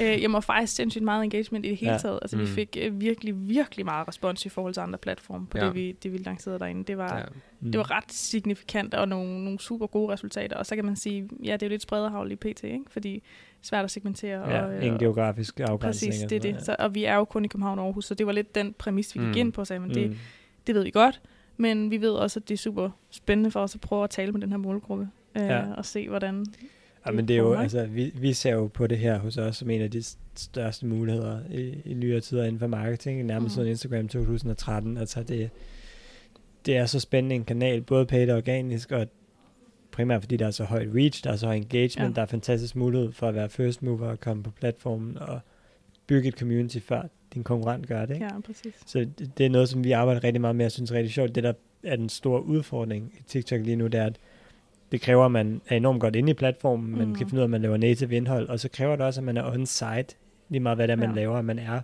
ja. (laughs) øh, jeg må faktisk sindssygt meget engagement i det hele Ja. ja. taget. Altså, mm. Vi fik øh, virkelig, virkelig meget respons i forhold til andre platforme på Ja. ja. det, vi, det, vi lancerede derinde. Det var, Ja. ja. Mm. det var ret signifikant og nogle, nogle super gode resultater. Og så kan man sige, ja, det er jo lidt sprederhavl i PT, ikke? Fordi er svært at segmentere. Ja, og, øh, ingen geografisk afgrænsning. Præcis, det er det. Så, og vi er jo kun i København og Aarhus, så det var lidt den præmis, vi gik Mm. ind på, sagde, men det, det ved vi godt. Men vi ved også, at det er super spændende for os at prøve at tale med den her målgruppe. Øh, Ja. Og se, hvordan... Ja, men det er jo, altså, vi, vi ser jo på det her hos os som en af de største muligheder i, i nyere tider inden for marketing, nærmest Mm. siden Instagram 2013. Altså det, det er så spændende en kanal, både paid og organisk, og primært fordi der er så højt reach, der er så høj engagement, ja. Der er fantastisk mulighed for at være first mover og komme på platformen og bygge et community før din konkurrent gør det. Ikke? Ja, præcis. Så det, det er noget, som vi arbejder rigtig meget med, og synes er rigtig sjovt. Det, der er den store udfordring i TikTok lige nu, det er, at det kræver, at man er enormt godt inde i platformen, man Mhm. kan finde ud af, at man laver native indhold, og så kræver det også, at man er on-site, lige meget hvad det er, man Ja. laver, at man er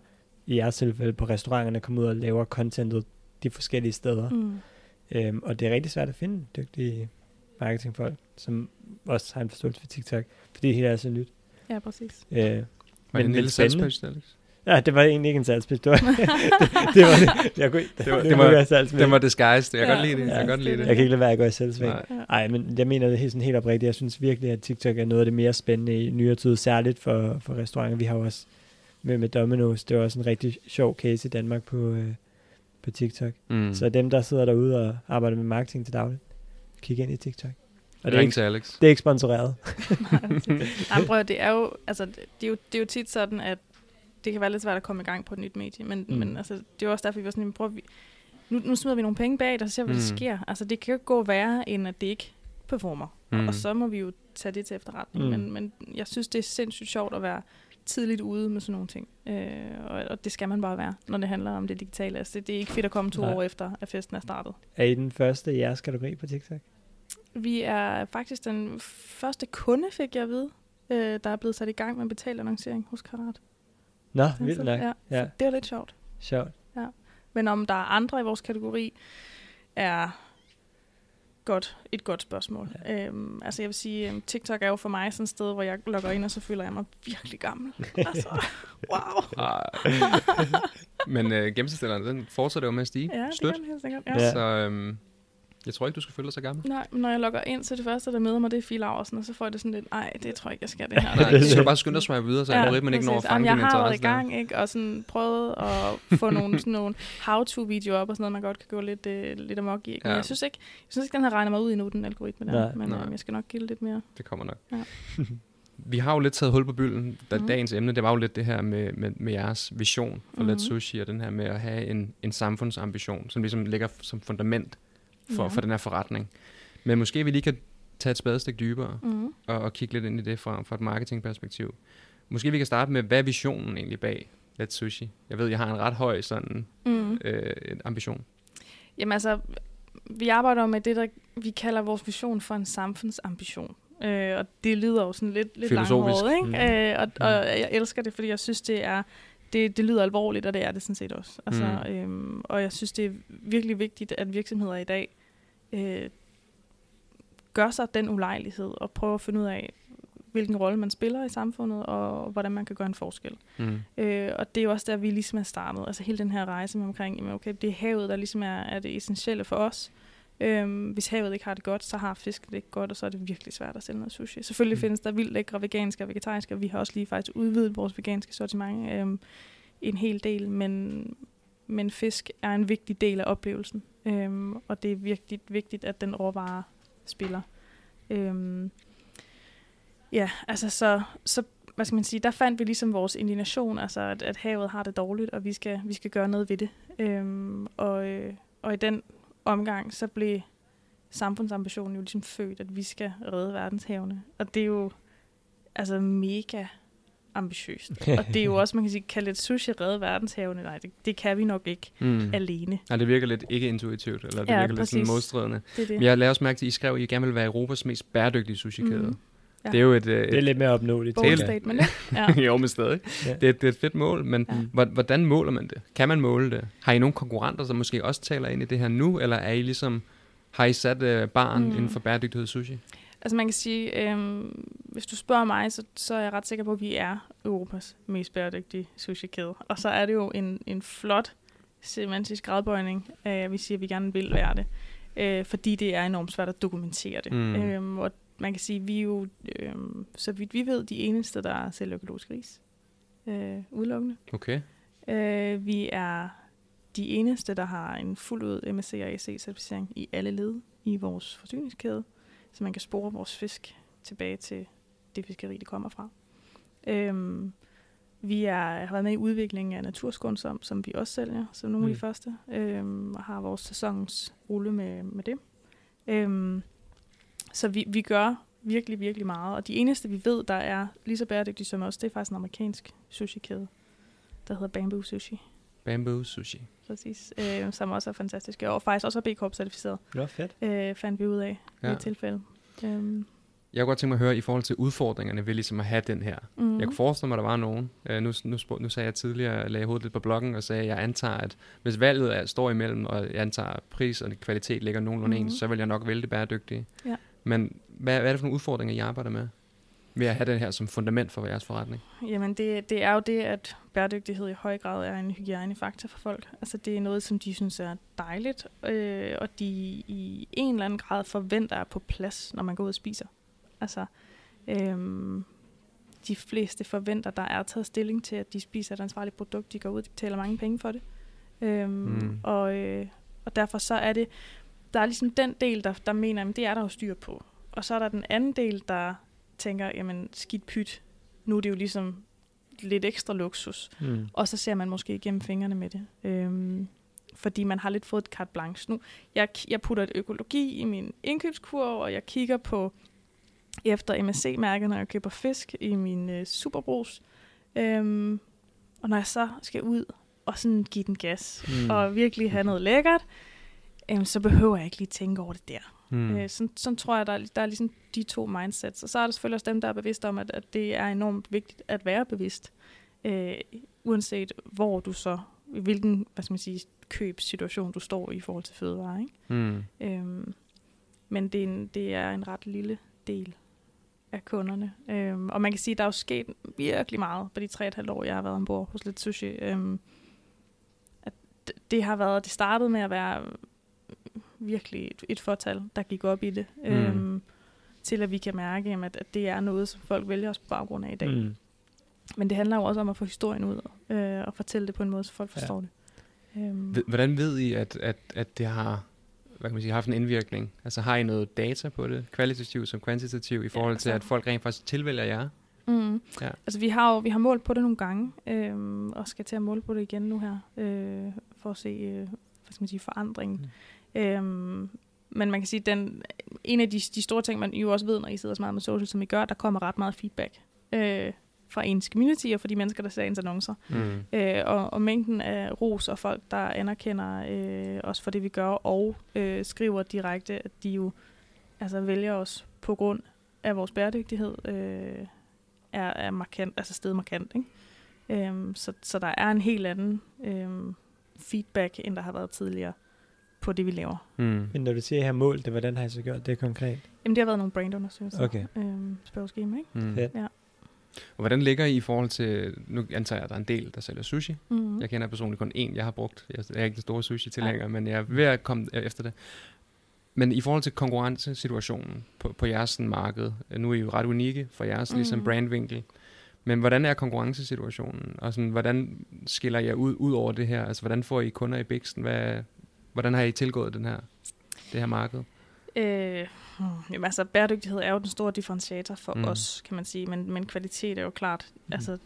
i jeres tilfælde på restauranterne, kommer ud og laver contentet de forskellige steder. Mm. Mm. Øhm, og det er rigtig svært at finde dygtige marketingfolk, som også har en forståelse for TikTok, fordi det hele er så nyt. Ja, præcis. Øh, Var Men- det en lille spændende. salgspitch, Alex? ja, det var egentlig ikke en salgspitch, (laughs) det var det, det, var det. Jeg kunne, Det var- nu det var- er salgsmænd. Den var disguised. Jeg kan Ja, godt lide det. Jeg kan godt lide det det. Jeg kan ikke lade være at gå i selvsving. Nej. Nej, men jeg mener det helt, sådan helt oprigtigt. Jeg synes virkelig, at TikTok er noget af det mere spændende i nyere tid, særligt for, for restauranter. Vi har jo også med, med Domino's, det var også en rigtig sjov case i Danmark på, øh, på TikTok. Mm. Mm. Så dem, der sidder derude og arbejder med marketing til dagligt, kig ind i TikTok. Og det er, ikke, til Alex. det er ikke sponsoreret. (laughs) Nej, prøv, det er jo, altså, det er jo, det er jo tit sådan, at det kan være lidt svært at komme i gang på et nyt medie, men, Mm. men altså, det er jo også derfor, vi var sådan, prøv, vi, nu, nu smider vi nogle penge bag, og så ser vi, hvad der Mm. sker. Altså, det kan jo ikke gå værre, end at det ikke performer. Mm. Og så må vi jo tage det til efterretning. Mm. Men, men jeg synes, det er sindssygt sjovt at være tidligt ude med sådan nogle ting. Øh, og, og det skal man bare være, når det handler om det digitale. Altså, det, det er ikke fedt at komme to Nej. år efter, at festen er startet. Er I den første i jeres kategori på TikTok? Vi er faktisk den første kunde, fik jeg at vide, øh, der er blevet sat i gang med betalt annoncering hos Karat. Nå, Så- vildt nok. Ja, Ja, det var lidt sjovt. sjovt. Men om der er andre i vores kategori, er godt, et godt spørgsmål. Ja. Øhm, altså jeg vil sige, øhm, TikTok er jo for mig sådan et sted, hvor jeg logger ind, og så føler jeg mig virkelig gammel. altså, (laughs) wow. Men øh, gennemsnitsalderen, den fortsætter jo med at stige. Ja, det Støt. kan helt sikkert. Ja. Så øhm, Jeg tror ikke, du skal føle dig så gammel. Nej, men når jeg logger ind, så det første, der møder mig, det er Fie Laursen, og så får jeg det sådan lidt, nej, det tror jeg ikke, jeg skal det her. (laughs) Nej, så skal du bare skynde dig at videre, så ja, algoritmen ikke når at fange Jamen, jeg har været i gang, ikke? Og sådan prøvet at få nogle, sådan nogle how-to-videoer op og sådan noget, man godt kan gå lidt, øh, lidt amok i. Ikke? Men Ja. jeg synes ikke, jeg synes ikke, den har regnet mig ud endnu, den algoritme der. Nej. men Nej. øh, jeg skal nok give det lidt mere. Det kommer nok. Ja. (laughs) Vi har jo lidt taget hul på bylden, da Mhm. dagens emne, det var jo lidt det her med, med, med jeres vision for Mhm. Let Sushi, og den her med at have en, en samfundsambition, som ligesom ligger som fundament for, Ja. for den her forretning. Men måske vi lige kan tage et spadestik dybere Mm. og, og kigge lidt ind i det fra, fra et marketingperspektiv. Måske vi kan starte med, hvad er visionen egentlig bag Let Sushi? Jeg ved, jeg har en ret høj sådan Mm. øh, ambition. Jamen altså, vi arbejder med det, der vi kalder vores vision for en samfundsambition. Øh, og det lyder jo sådan lidt, lidt langhåret, ikke? Mm. Øh, og, og jeg elsker det, fordi jeg synes, det er det, det lyder alvorligt, og det er det sådan set også. Altså, Mm. øhm, og jeg synes, det er virkelig vigtigt, at virksomheder i dag øh, gør sig den ulejlighed og prøver at finde ud af, hvilken rolle man spiller i samfundet, og hvordan man kan gøre en forskel. Mm. Øh, og det er jo også der, vi ligesom er startet. Altså hele den her rejse med omkring, jamen okay, det er havet, der ligesom er, er det essentielle for os. Øhm, hvis havet ikke har det godt, så har fisken det ikke godt, og så er det virkelig svært at sælge noget sushi. Selvfølgelig Mm. findes der vildt lækre veganske og vegetariske, og vi har også lige faktisk udvidet vores veganske sortiment øhm, en hel del, men, men fisk er en vigtig del af oplevelsen, øhm, og det er virkelig vigtigt, at den råvare spiller. Øhm, ja, altså så, så hvad skal man sige, der fandt vi ligesom vores indignation, altså at, at havet har det dårligt, og vi skal, vi skal gøre noget ved det. Øhm, og, øh, og i den omgang, så blev samfundsambitionen jo ligesom født, at vi skal redde verdenshavene. Og det er jo altså mega ambitiøst. (laughs) og det er jo også, man kan sige, kalde et sushi redde verdenshavene. Nej, det, det kan vi nok ikke Mm. alene. Ja, det virker lidt ikke intuitivt, eller det Ja, virker lidt sådan præcis. modstridende. Det er det. Men jeg lavede også mærke til, at I skrev, at I gerne vil være Europas mest bæredygtige sushi-kæde. Mm. Ja. Det er jo et... øh, Det er lidt mere opnåeligt. Bold det- statement? (laughs) Ja. jo, men stadig. Ja. Det, er- det er et fedt mål, men Ja. hvordan måler man det? Kan man måle det? Har I nogle konkurrenter, som måske også taler ind i det her nu, eller er I ligesom, har I sat øh, barn Mm. inden for bæredygtighed sushi? Altså man kan sige, øhm, hvis du spørger mig, så, så er jeg ret sikker på, at vi er Europas mest bæredygtige sushi-kæde. Og så er det jo en, en flot semantisk gradbøjning, af, at vi siger, at vi gerne vil være det. Øh, fordi det er enormt svært at dokumentere det. Mm. Øhm, og man kan sige, vi er jo, øhm, så vidt vi ved, de eneste, der sælger økologisk ris. Øh, udelukkende. Okay. Øh, vi er de eneste, der har en fuld ud MSC og EC-certificering i alle led i vores forsyningskæde, så man kan spore vores fisk tilbage til det fiskeri, det kommer fra. Øhm, vi er, har været med i udviklingen af Naturskånsom, som vi også sælger, som nogle mm. af Mm. de første, øhm, og har vores sæsons rulle med, med det. Øhm, så vi, vi gør virkelig, virkelig meget, og de eneste, vi ved, der er lige så bæredygtige som os, det er faktisk en amerikansk sushi-kæde, der hedder Bamboo Sushi, Bamboo sushi. præcis, øh, som også er fantastiske, og faktisk også er B Corp certificeret, Nå, fedt. øh, fandt vi ud af ja. i Ja. et tilfælde. Øhm, Jeg kunne godt tænke mig at høre i forhold til udfordringerne ved ligesom at have den her. mm. Jeg kunne forestille mig, at der var nogen. Uh, nu, nu, spurg, nu sagde jeg tidligere, jeg lagde hovedet lidt på bloggen og sagde, at jeg antager, at hvis valget er, står imellem, og jeg antager, at pris og kvalitet ligger nogenlunde mm. Mhm. ens, så vil jeg nok vælge det bæredygtige. Ja. Men hvad, hvad er det for nogle udfordringer, I arbejder med? Ved at have det her som fundament for jeres forretning? Jamen, det, det er jo det, at bæredygtighed i høj grad er en hygiejnefaktor for folk. Altså, det er noget, som de synes er dejligt, øh, og de i en eller anden grad forventer er på plads, når man går ud og spiser. Altså, øhm, de fleste forventer, der er taget stilling til, at de spiser et ansvarligt produkt, de går ud, de betaler mange penge for det. Øhm, Mm. og, øh, og derfor så er det, der er ligesom den del, der, der mener, at det er der jo styr på. Og så er der den anden del, der tænker, jamen skidt pyt, nu er det jo ligesom lidt ekstra luksus. Mm. Og så ser man måske igennem fingrene med det. Øhm, fordi man har lidt fået et carte blanche nu. Jeg, jeg putter et økologi i min indkøbskurv, og jeg kigger på efter MSC-mærket, når jeg køber fisk i min øh, superbrus. Øhm, og når jeg så skal ud og sådan give den gas, Mm. og virkelig have noget lækkert, øhm, så behøver jeg ikke lige tænke over det der. Mm. Øh, sådan, sådan tror jeg, der er, der er ligesom de to mindsets. Og så er der selvfølgelig også dem, der er bevidste om, at, at det er enormt vigtigt at være bevidst. Øh, uanset hvor du så, i hvilken hvad skal man sige, købssituation du står i i forhold til fødevarer. Ikke? Mm. Øhm, men det er, en, det er en ret lille del af kunderne. Øhm, og man kan sige, at der er jo sket virkelig meget på de tre og et halvt år, jeg har været ombord hos Lidt Sushi. Øhm, at det har været, det startede med at være virkelig et, et fortal, der gik op i det. Mm. Øhm, til at vi kan mærke, jamen, at, at det er noget, som folk vælger os på baggrund af i dag. Mm. Mm. Men det handler jo også om at få historien ud øh, og fortælle det på en måde, så folk Ja. forstår det. Øhm, Hvordan ved I, at, at, at det har hvad kan man sige, haft en indvirkning? Altså har I noget data på det, kvalitativt som kvantitativt, i forhold til, altså- at folk rent faktisk tilvælger jer? Mm. Ja. Altså vi har jo vi har målt på det nogle gange, øhm, og skal til at måle på det igen nu her, øh, for at se øh, hvad skal man sige, forandringen. Øhm, men man kan sige, den en af de, de store ting, man jo også ved, når I sidder så meget med social, som I gør, der kommer ret meget feedback øh, fra ens community og fra de mennesker, der ser ens annoncer. Mm. Øh, og, og mængden af ros og folk, der anerkender øh, os for det, vi gør, og øh, skriver direkte, at de jo altså, vælger os på grund af vores bæredygtighed, øh, er, er markant, altså sted markant. Ikke? Øhm, så, så der er en helt anden øhm, feedback, end der har været tidligere på det, vi laver. Mm. Men når du siger, at I har målt det, hvordan har I så gjort det konkret? Jamen, det har været nogle brandundersøgelser. Okay. Øhm, spørgeskema, ikke? Mm. Fedt. Ja. Og hvordan ligger I i forhold til, nu antager jeg, at der er en del, der sælger sushi. Mm-hmm. Jeg kender personligt kun én, jeg har brugt. Jeg er ikke den store sushi tilhænger, men jeg er ved at komme efter det. Men i forhold til konkurrencesituationen på, på jeres sådan, marked, øh, nu er I jo ret unikke for jeres mm. ligesom brandvinkel. Men hvordan er konkurrencesituationen? Og sådan, hvordan skiller jeg ud, ud over det her? Altså, hvordan får I kunder i Bixen? Hvad, hvordan har I tilgået den her, det her marked? Øh, hmm, jamen altså, bæredygtighed er jo den store differentiator for Mm. os, kan man sige, men, men kvalitet er jo klart, mm. altså,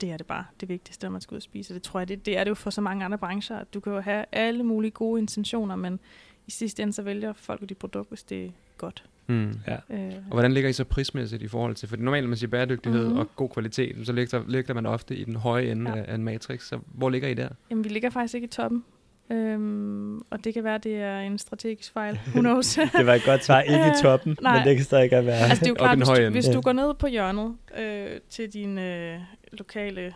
det er det bare det vigtigste, når man skal ud og spise. Det tror jeg, det, det er det jo for så mange andre brancher, at du kan jo have alle mulige gode intentioner, men i sidste ende så vælger folk dit produkt, hvis det er godt. Mm. Ja. Øh, Og hvordan ligger I så prismæssigt i forhold til? For normalt, når man siger bæredygtighed Mhm. og god kvalitet, så ligger, ligger man ofte i den høje ende Ja. af en matrix. Så hvor ligger I der? jamen, vi ligger faktisk ikke i toppen, øhm, og det kan være, det er en strategisk fejl. Who knows? (laughs) Det var et godt svar, ikke i toppen, Nej. men det kan stadig godt være. Altså det er jo Op i klart, hvis, du, hvis Ja. du går ned på hjørnet øh, til din øh, lokale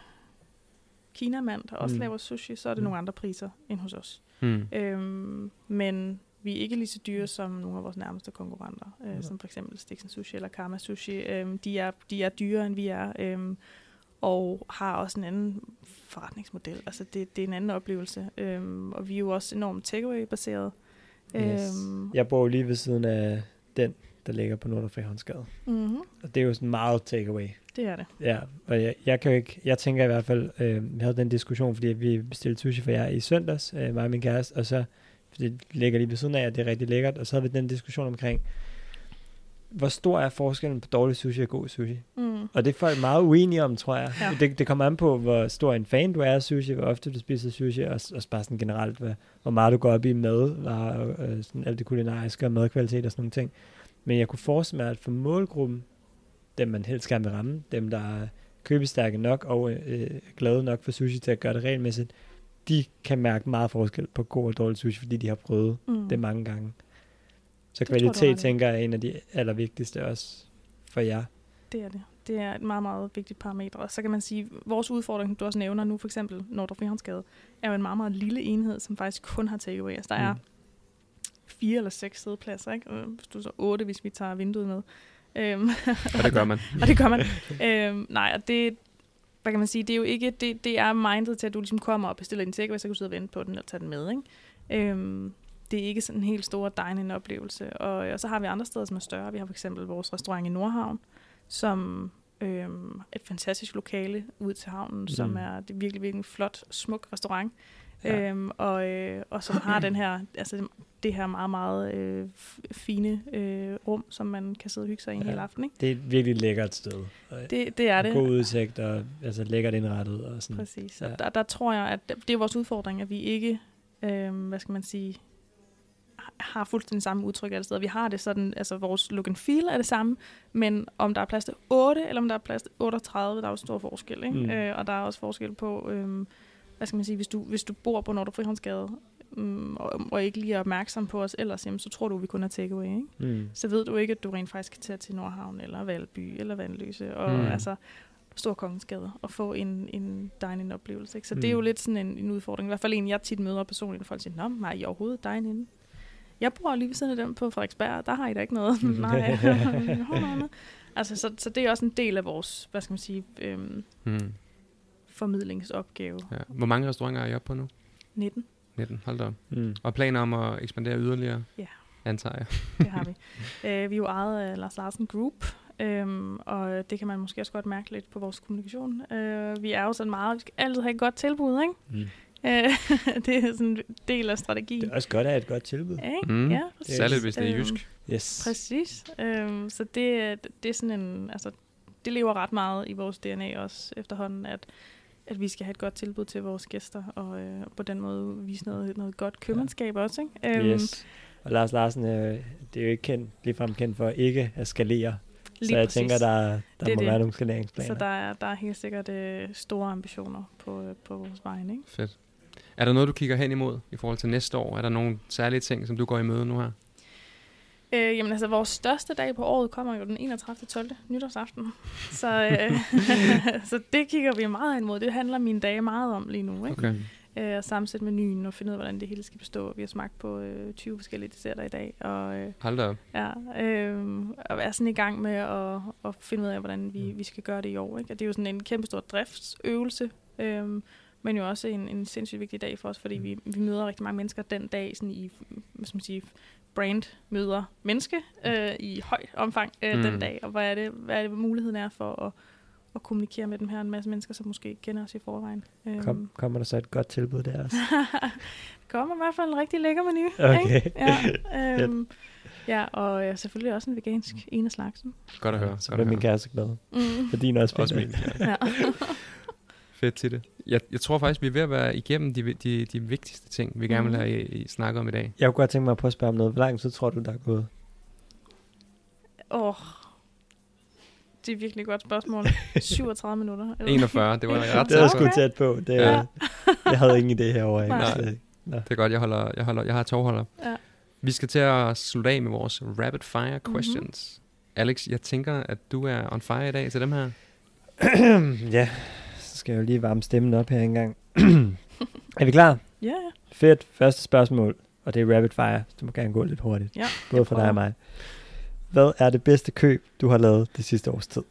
kinamand, der også Mm. mm. laver sushi, så er det Mm. nogle andre priser end hos os. Hmm. Øhm, men vi er ikke lige så dyre som nogle af vores nærmeste konkurrenter, øh, Ja. som for eksempel Stixen Sushi eller Karma Sushi. Øhm, de, er, de er dyrere, end vi er, øhm, og har også en anden forretningsmodel. Altså det, det er en anden oplevelse, øhm, og vi er jo også enormt takeaway-baseret. Yes. Øhm, Jeg bor jo lige ved siden af den, der ligger på Nordre Frihavnsgade. mm-hmm, Og det er jo sådan meget takeaway. det er det. Ja, og jeg, jeg kan jo ikke, jeg tænker i hvert fald, øh, vi havde den diskussion, fordi vi bestilte sushi for jer i søndags, øh, mig og min kæreste, og så, fordi det ligger lige ved siden af, at det er rigtig lækkert, og så havde vi den diskussion omkring, hvor stor er forskellen på dårlig sushi og god sushi? Mm. Og det er folk meget uenige om, tror jeg. Ja. Det, det kommer an på, hvor stor en fan du er af sushi, hvor ofte du spiser sushi, og, og bare sådan generelt, hvad, hvor meget du går op i mad, og øh, sådan alt det kulinariske og madkvalitet og sådan nogle ting. Men jeg kunne forestille mig, at for målgruppen, dem man helst gerne vil ramme, dem der er købestærke nok og øh, glade nok for sushi til at gøre det regelmæssigt, de kan mærke meget forskel på god og dårlig sushi, fordi de har prøvet Mm. det mange gange. Så tror kvalitet, i. tænker jeg, er en af de allervigtigste også for jer. Det er det. Det er et meget, meget vigtigt parameter. Og så kan man sige, at vores udfordring, som du også nævner nu, for eksempel Nordre Frihavnsgade, er jo en meget, meget lille enhed, som faktisk kun har takeaway. Altså, der er Mm. fire eller seks sædepladser, ikke? Og Hvis du så otte, hvis vi tager vinduet med. Øhm, Og det gør man. (laughs) og det gør man. øhm, nej, og det, hvad kan man sige, det er jo ikke, det, det er mindet til, at du ligesom kommer og bestiller din takeaway, så kan du sidde og vente på den og tage den med, ikke? Øhm, det er ikke sådan en helt stor dine oplevelse. Og, og så har vi andre steder, som er større. Vi har for eksempel vores restaurant i Nordhavn, som øhm, et fantastisk lokale ud til havnen, mm. som er det er virkelig, virkelig flot, smuk restaurant. Ja. Øhm, og, øh, og som har den her, altså det her meget, meget øh, fine øh, rum, som man kan sidde og hygge sig i en Ja. hel aften. Ikke? Det er et virkelig lækkert sted. Og Det, det er det. God udsigt og altså, lækkert indrettet. Og sådan. Præcis. Ja. der, der tror jeg, at det er vores udfordring, at vi ikke, øh, hvad skal man sige, har fuldstændig samme udtryk alle steder. Vi har det sådan, altså vores look and feel er det samme, men om der er plads til 8, eller om der er plads til 38, der er jo stor forskel. Ikke? Mm. Mm. Øh, og der er også forskel på, øh, hvad skal man sige, hvis du, hvis du bor på Nordre Frihavnsgade, um, og, og ikke lige er opmærksom på os ellers, jamen, så tror du, vi kun er takeaway. Ikke? Mm. så ved du ikke, at du rent faktisk kan tage til Nordhavn, eller Valby, eller Vandløse, og Mm. mm. altså Stor Kongensgade, og få en, en dine-in-oplevelse. Ikke? Så mm. det er jo Mm. lidt sådan en, en udfordring. I hvert fald en, jeg tit møder personligt, når folk siger, Nå, nej, I er overhovedet dine-in. Jeg bor lige ved siden af dem på Frederiksberg, der har I da ikke noget. (laughs) nej. Altså, så, så det er også en del af vores, hvad skal man sige, øhm, Hmm. formidlingsopgave. Ja. Hvor mange restauranter er I oppe på nu? 19. 19, hold da op. Mm. Og planer om at ekspandere yderligere? Ja. Antager jeg. Det har vi. (laughs) øh, vi er jo ejet af Lars Larsen Group, øhm, og det kan man måske også godt mærke lidt på vores kommunikation. Øh, vi er jo sådan meget, vi skal altid have et godt tilbud, ikke? Øh, (laughs) det er sådan en del af strategien. Det er også godt at have et godt tilbud. Ikke? Mm. Ja, præcis. Særligt, hvis det er Øhm, jysk. Yes. Præcis. Øhm, så det, er- det er sådan en, altså, det lever ret meget i vores DNA også efterhånden, at, at vi skal have et godt tilbud til vores gæster, og øh, på den måde vise noget, noget godt købmandskab også. Ikke? Øhm, Yes. Og Lars Larsen, øh, det er jo ikke kendt, ligefrem kendt for ikke at skalere. Så lige jeg præcis. tænker, der, der Det må det. være nogle skaleringsplaner. Så der er, der er helt sikkert øh, store ambitioner på, øh, på vores vej. Ikke? Fedt. Er der noget, du kigger hen imod i forhold til næste år? Er der nogle særlige ting, som du går i møde nu her? Øh, jamen altså, vores største dag på året kommer jo den 31. 12. nytårsaften. (laughs) Så, øh, (laughs) så det kigger vi meget hen imod. Det handler mine dage meget om lige nu. Ikke? Okay. øh, og sammensætte menuen og finde ud af, hvordan det hele skal bestå. Vi har smagt på øh, 20 forskellige desserter i dag, og øh, Hold da op. ja, øh, og er sådan i gang med at, at finde ud af, hvordan vi, vi skal gøre det i år. Ikke? Og det er jo sådan en kæmpe stor driftsøvelse, øh, men jo også en, en sindssygt vigtig dag for os, fordi vi, vi møder rigtig mange mennesker den dag sådan i, hvad skal man sige, brand møder menneske øh, i højt omfang øh, mm. Mm. den dag, og hvad er, det, hvad er det, muligheden er for at, at kommunikere med dem her, en masse mennesker, som måske ikke kender os i forvejen. Øhm, Kom, kommer der så et godt tilbud der også? (laughs) Det kommer i hvert fald en rigtig lækker menu. Okay. Ikke? Ja, (laughs) øhm, ja, og øh, selvfølgelig også en vegansk en af slagsen. Godt at høre. Så bliver min kæreste glad. Mm. For din også, Også min. Ja. Ja. (laughs) Fedt til det. Jeg, jeg tror faktisk, vi er ved at være igennem de, de, de vigtigste ting, vi gerne vil Mhm. have i, i snakke om i dag. Jeg kunne godt tænke mig at prøve at spørge om noget. Hvor lang tid tror du, der er gået? Åh, oh, det er virkelig et godt spørgsmål. (laughs) 37 minutter. eller- 41, det var (laughs) ret Det er tæt sgu på. tæt på. Det, Ja. Jeg havde ingen idé herovre. Nej. slet ikke. Det er godt, jeg, holder, jeg, holder, jeg har tovholder. Ja. Vi skal til at slutte af med vores rapid fire Mhm. questions. Alex, jeg tænker, at du er on fire i dag til dem her. (clears throat) ja, så skal jeg jo lige varme stemmen op her engang. (clears throat) er vi klar? Ja, ja. Fedt. Første spørgsmål, og det er rapid fire. så Du må gerne gå lidt hurtigt. ja. Både for dig og mig. Hvad er det bedste køb, du har lavet det sidste års tid?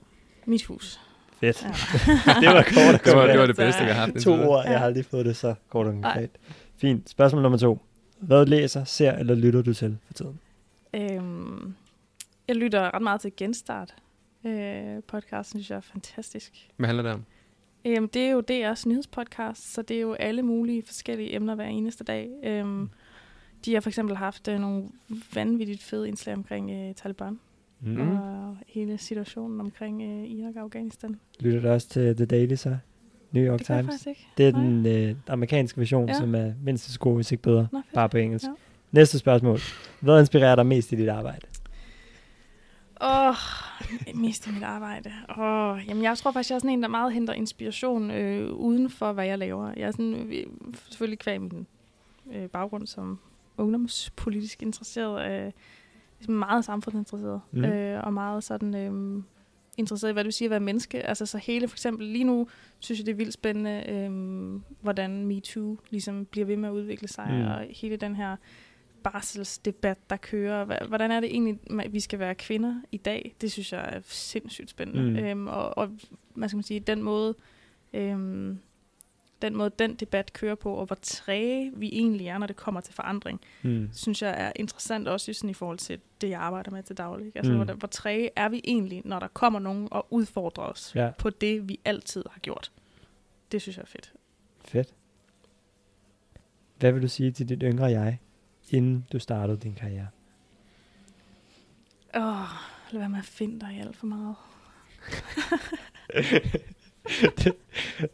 Mit hus. Fedt. Ja. (laughs) det var kort og Det var, det var det bedste, jeg har haft. To ord. Jeg har aldrig fået det så kort og konkret. Fint. Spørgsmål nummer to. Hvad læser, ser eller lytter du til for tiden? Øhm, jeg lytter ret meget til Genstart. Øh, podcasten synes jeg er fantastisk. Hvad handler det om? Øhm, det er jo DR's nyhedspodcast, så det er jo alle mulige forskellige emner hver eneste dag. Øhm, de har for eksempel haft øh, nogle vanvittigt fede indslag omkring øh, Taliban Mm. mm. og hele situationen omkring øh, Irak og Afghanistan. Lytter du også til The Daily så? New York Det Times? Det er Nej. den øh, amerikanske version, Ja. ja. som er mindst så god, hvis ikke bedre. Nå, fedt. Bare på engelsk. Ja. Næste spørgsmål. Hvad inspirerer dig mest i dit arbejde? Åh, oh, mest i mit arbejde. Oh, jamen, jeg tror faktisk, jeg er sådan en, der meget henter inspiration øh, uden for, hvad jeg laver. Jeg er sådan, øh, selvfølgelig kvæg min øh, baggrund som ungdomspolitisk interesseret, øh, ligesom meget samfundsinteresseret, mm. øh, og meget sådan øh, interesseret i, hvad det vil sige at være menneske. Altså så hele, for eksempel lige nu, synes jeg, det er vildt spændende, øh, hvordan MeToo ligesom bliver ved med at udvikle sig, mm. og hele den her barselsdebat, der kører. Hvordan er det egentlig, at vi skal være kvinder i dag? Det synes jeg er sindssygt spændende. Mm. Øhm, og, og hvad skal man sige, den måde, øhm, den måde, den debat kører på, og hvor træge vi egentlig er, når det kommer til forandring, Mm. synes jeg er interessant også sådan i forhold til det, jeg arbejder med til daglig. ikke? Altså, mm. hvor, hvor træge er vi egentlig, når der kommer nogen og udfordrer os Ja. på det, vi altid har gjort. Det synes jeg er fedt. Fedt. Hvad vil du sige til dit yngre jeg, inden du startede din karriere? Åh, lad være med at finde dig i alt for meget. (laughs) det,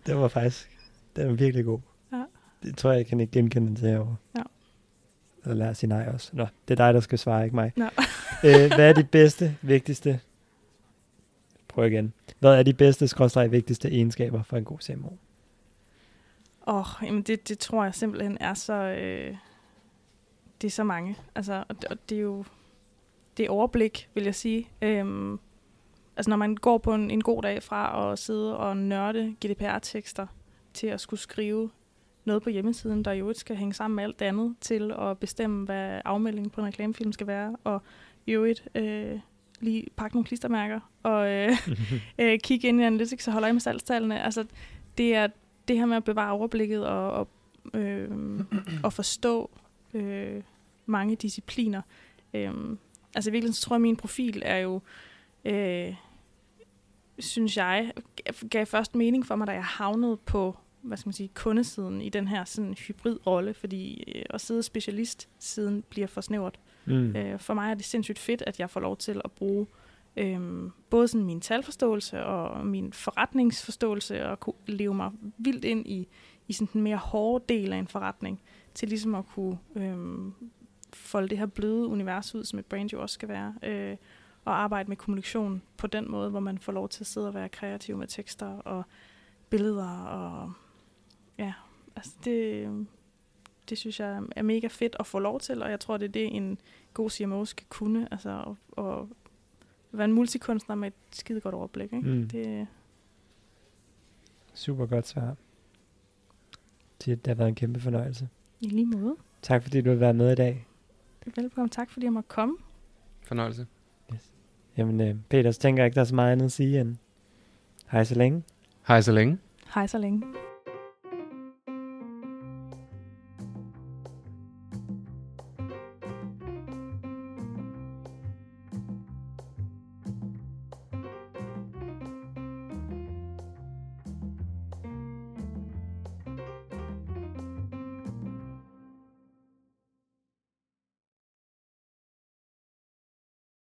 det var faktisk, det var virkelig god. Ja. Det tror jeg, jeg kan ikke genkende til herovre. Ja. Eller lad os sige nej også. Nå, det er dig, der skal svare, ikke mig. Nå. (laughs) øh, hvad er de bedste, vigtigste... Prøv igen. Hvad er de bedste, skråstreg vigtigste egenskaber for en god CMO? Åh, oh, jamen det, det tror jeg simpelthen er så... Øh, det er så mange. Altså, og, det- og det er jo... Det er overblik, vil jeg sige. Øhm, altså, når man går på en, en god dag fra at sidde og nørde GDPR-tekster til at skulle skrive noget på hjemmesiden, der jo ikke skal hænge sammen med alt det andet, til at bestemme, hvad afmeldingen på en reklamefilm skal være, og i øvrigt øh, lige pakke nogle klistermærker, og øh, (laughs) øh, kigge ind i Analytics og holde øje med salgstallene. Altså, det er det her med at bevare overblikket og, og øh, at forstå øh, mange discipliner. Øh, altså i virkeligheden så tror jeg, at min profil er jo, øh, synes jeg, gav først mening for mig, da jeg havnede på hvad skal man sige, kundesiden i den her sådan hybridrolle, fordi øh, at sidde specialist-siden bliver for snævert. Mm. Øh, for mig er det sindssygt fedt, at jeg får lov til at bruge øh, både sådan min talforståelse og min forretningsforståelse og kunne leve mig vildt ind i, i sådan den mere hårde del af en forretning, til ligesom at kunne øh, folde det her bløde univers ud, som et brand jo også skal være, øh, og arbejde med kommunikation på den måde, hvor man får lov til at sidde og være kreativ med tekster og billeder og ja, altså det, det synes jeg er mega fedt at få lov til, og jeg tror, det er det, en god CMO skal kunne, altså at, at være en multikunstner med et skide godt overblik. Ikke? Mm. Det, Super godt svar. Det har været en kæmpe fornøjelse. I lige måde. Tak fordi du har været med i dag. Velkommen. Tak fordi jeg måtte komme. Fornøjelse. Yes. Jamen, øh, Peter, så tænker jeg ikke, der er så meget andet at sige end hej så længe. Hej så længe. Hej så længe.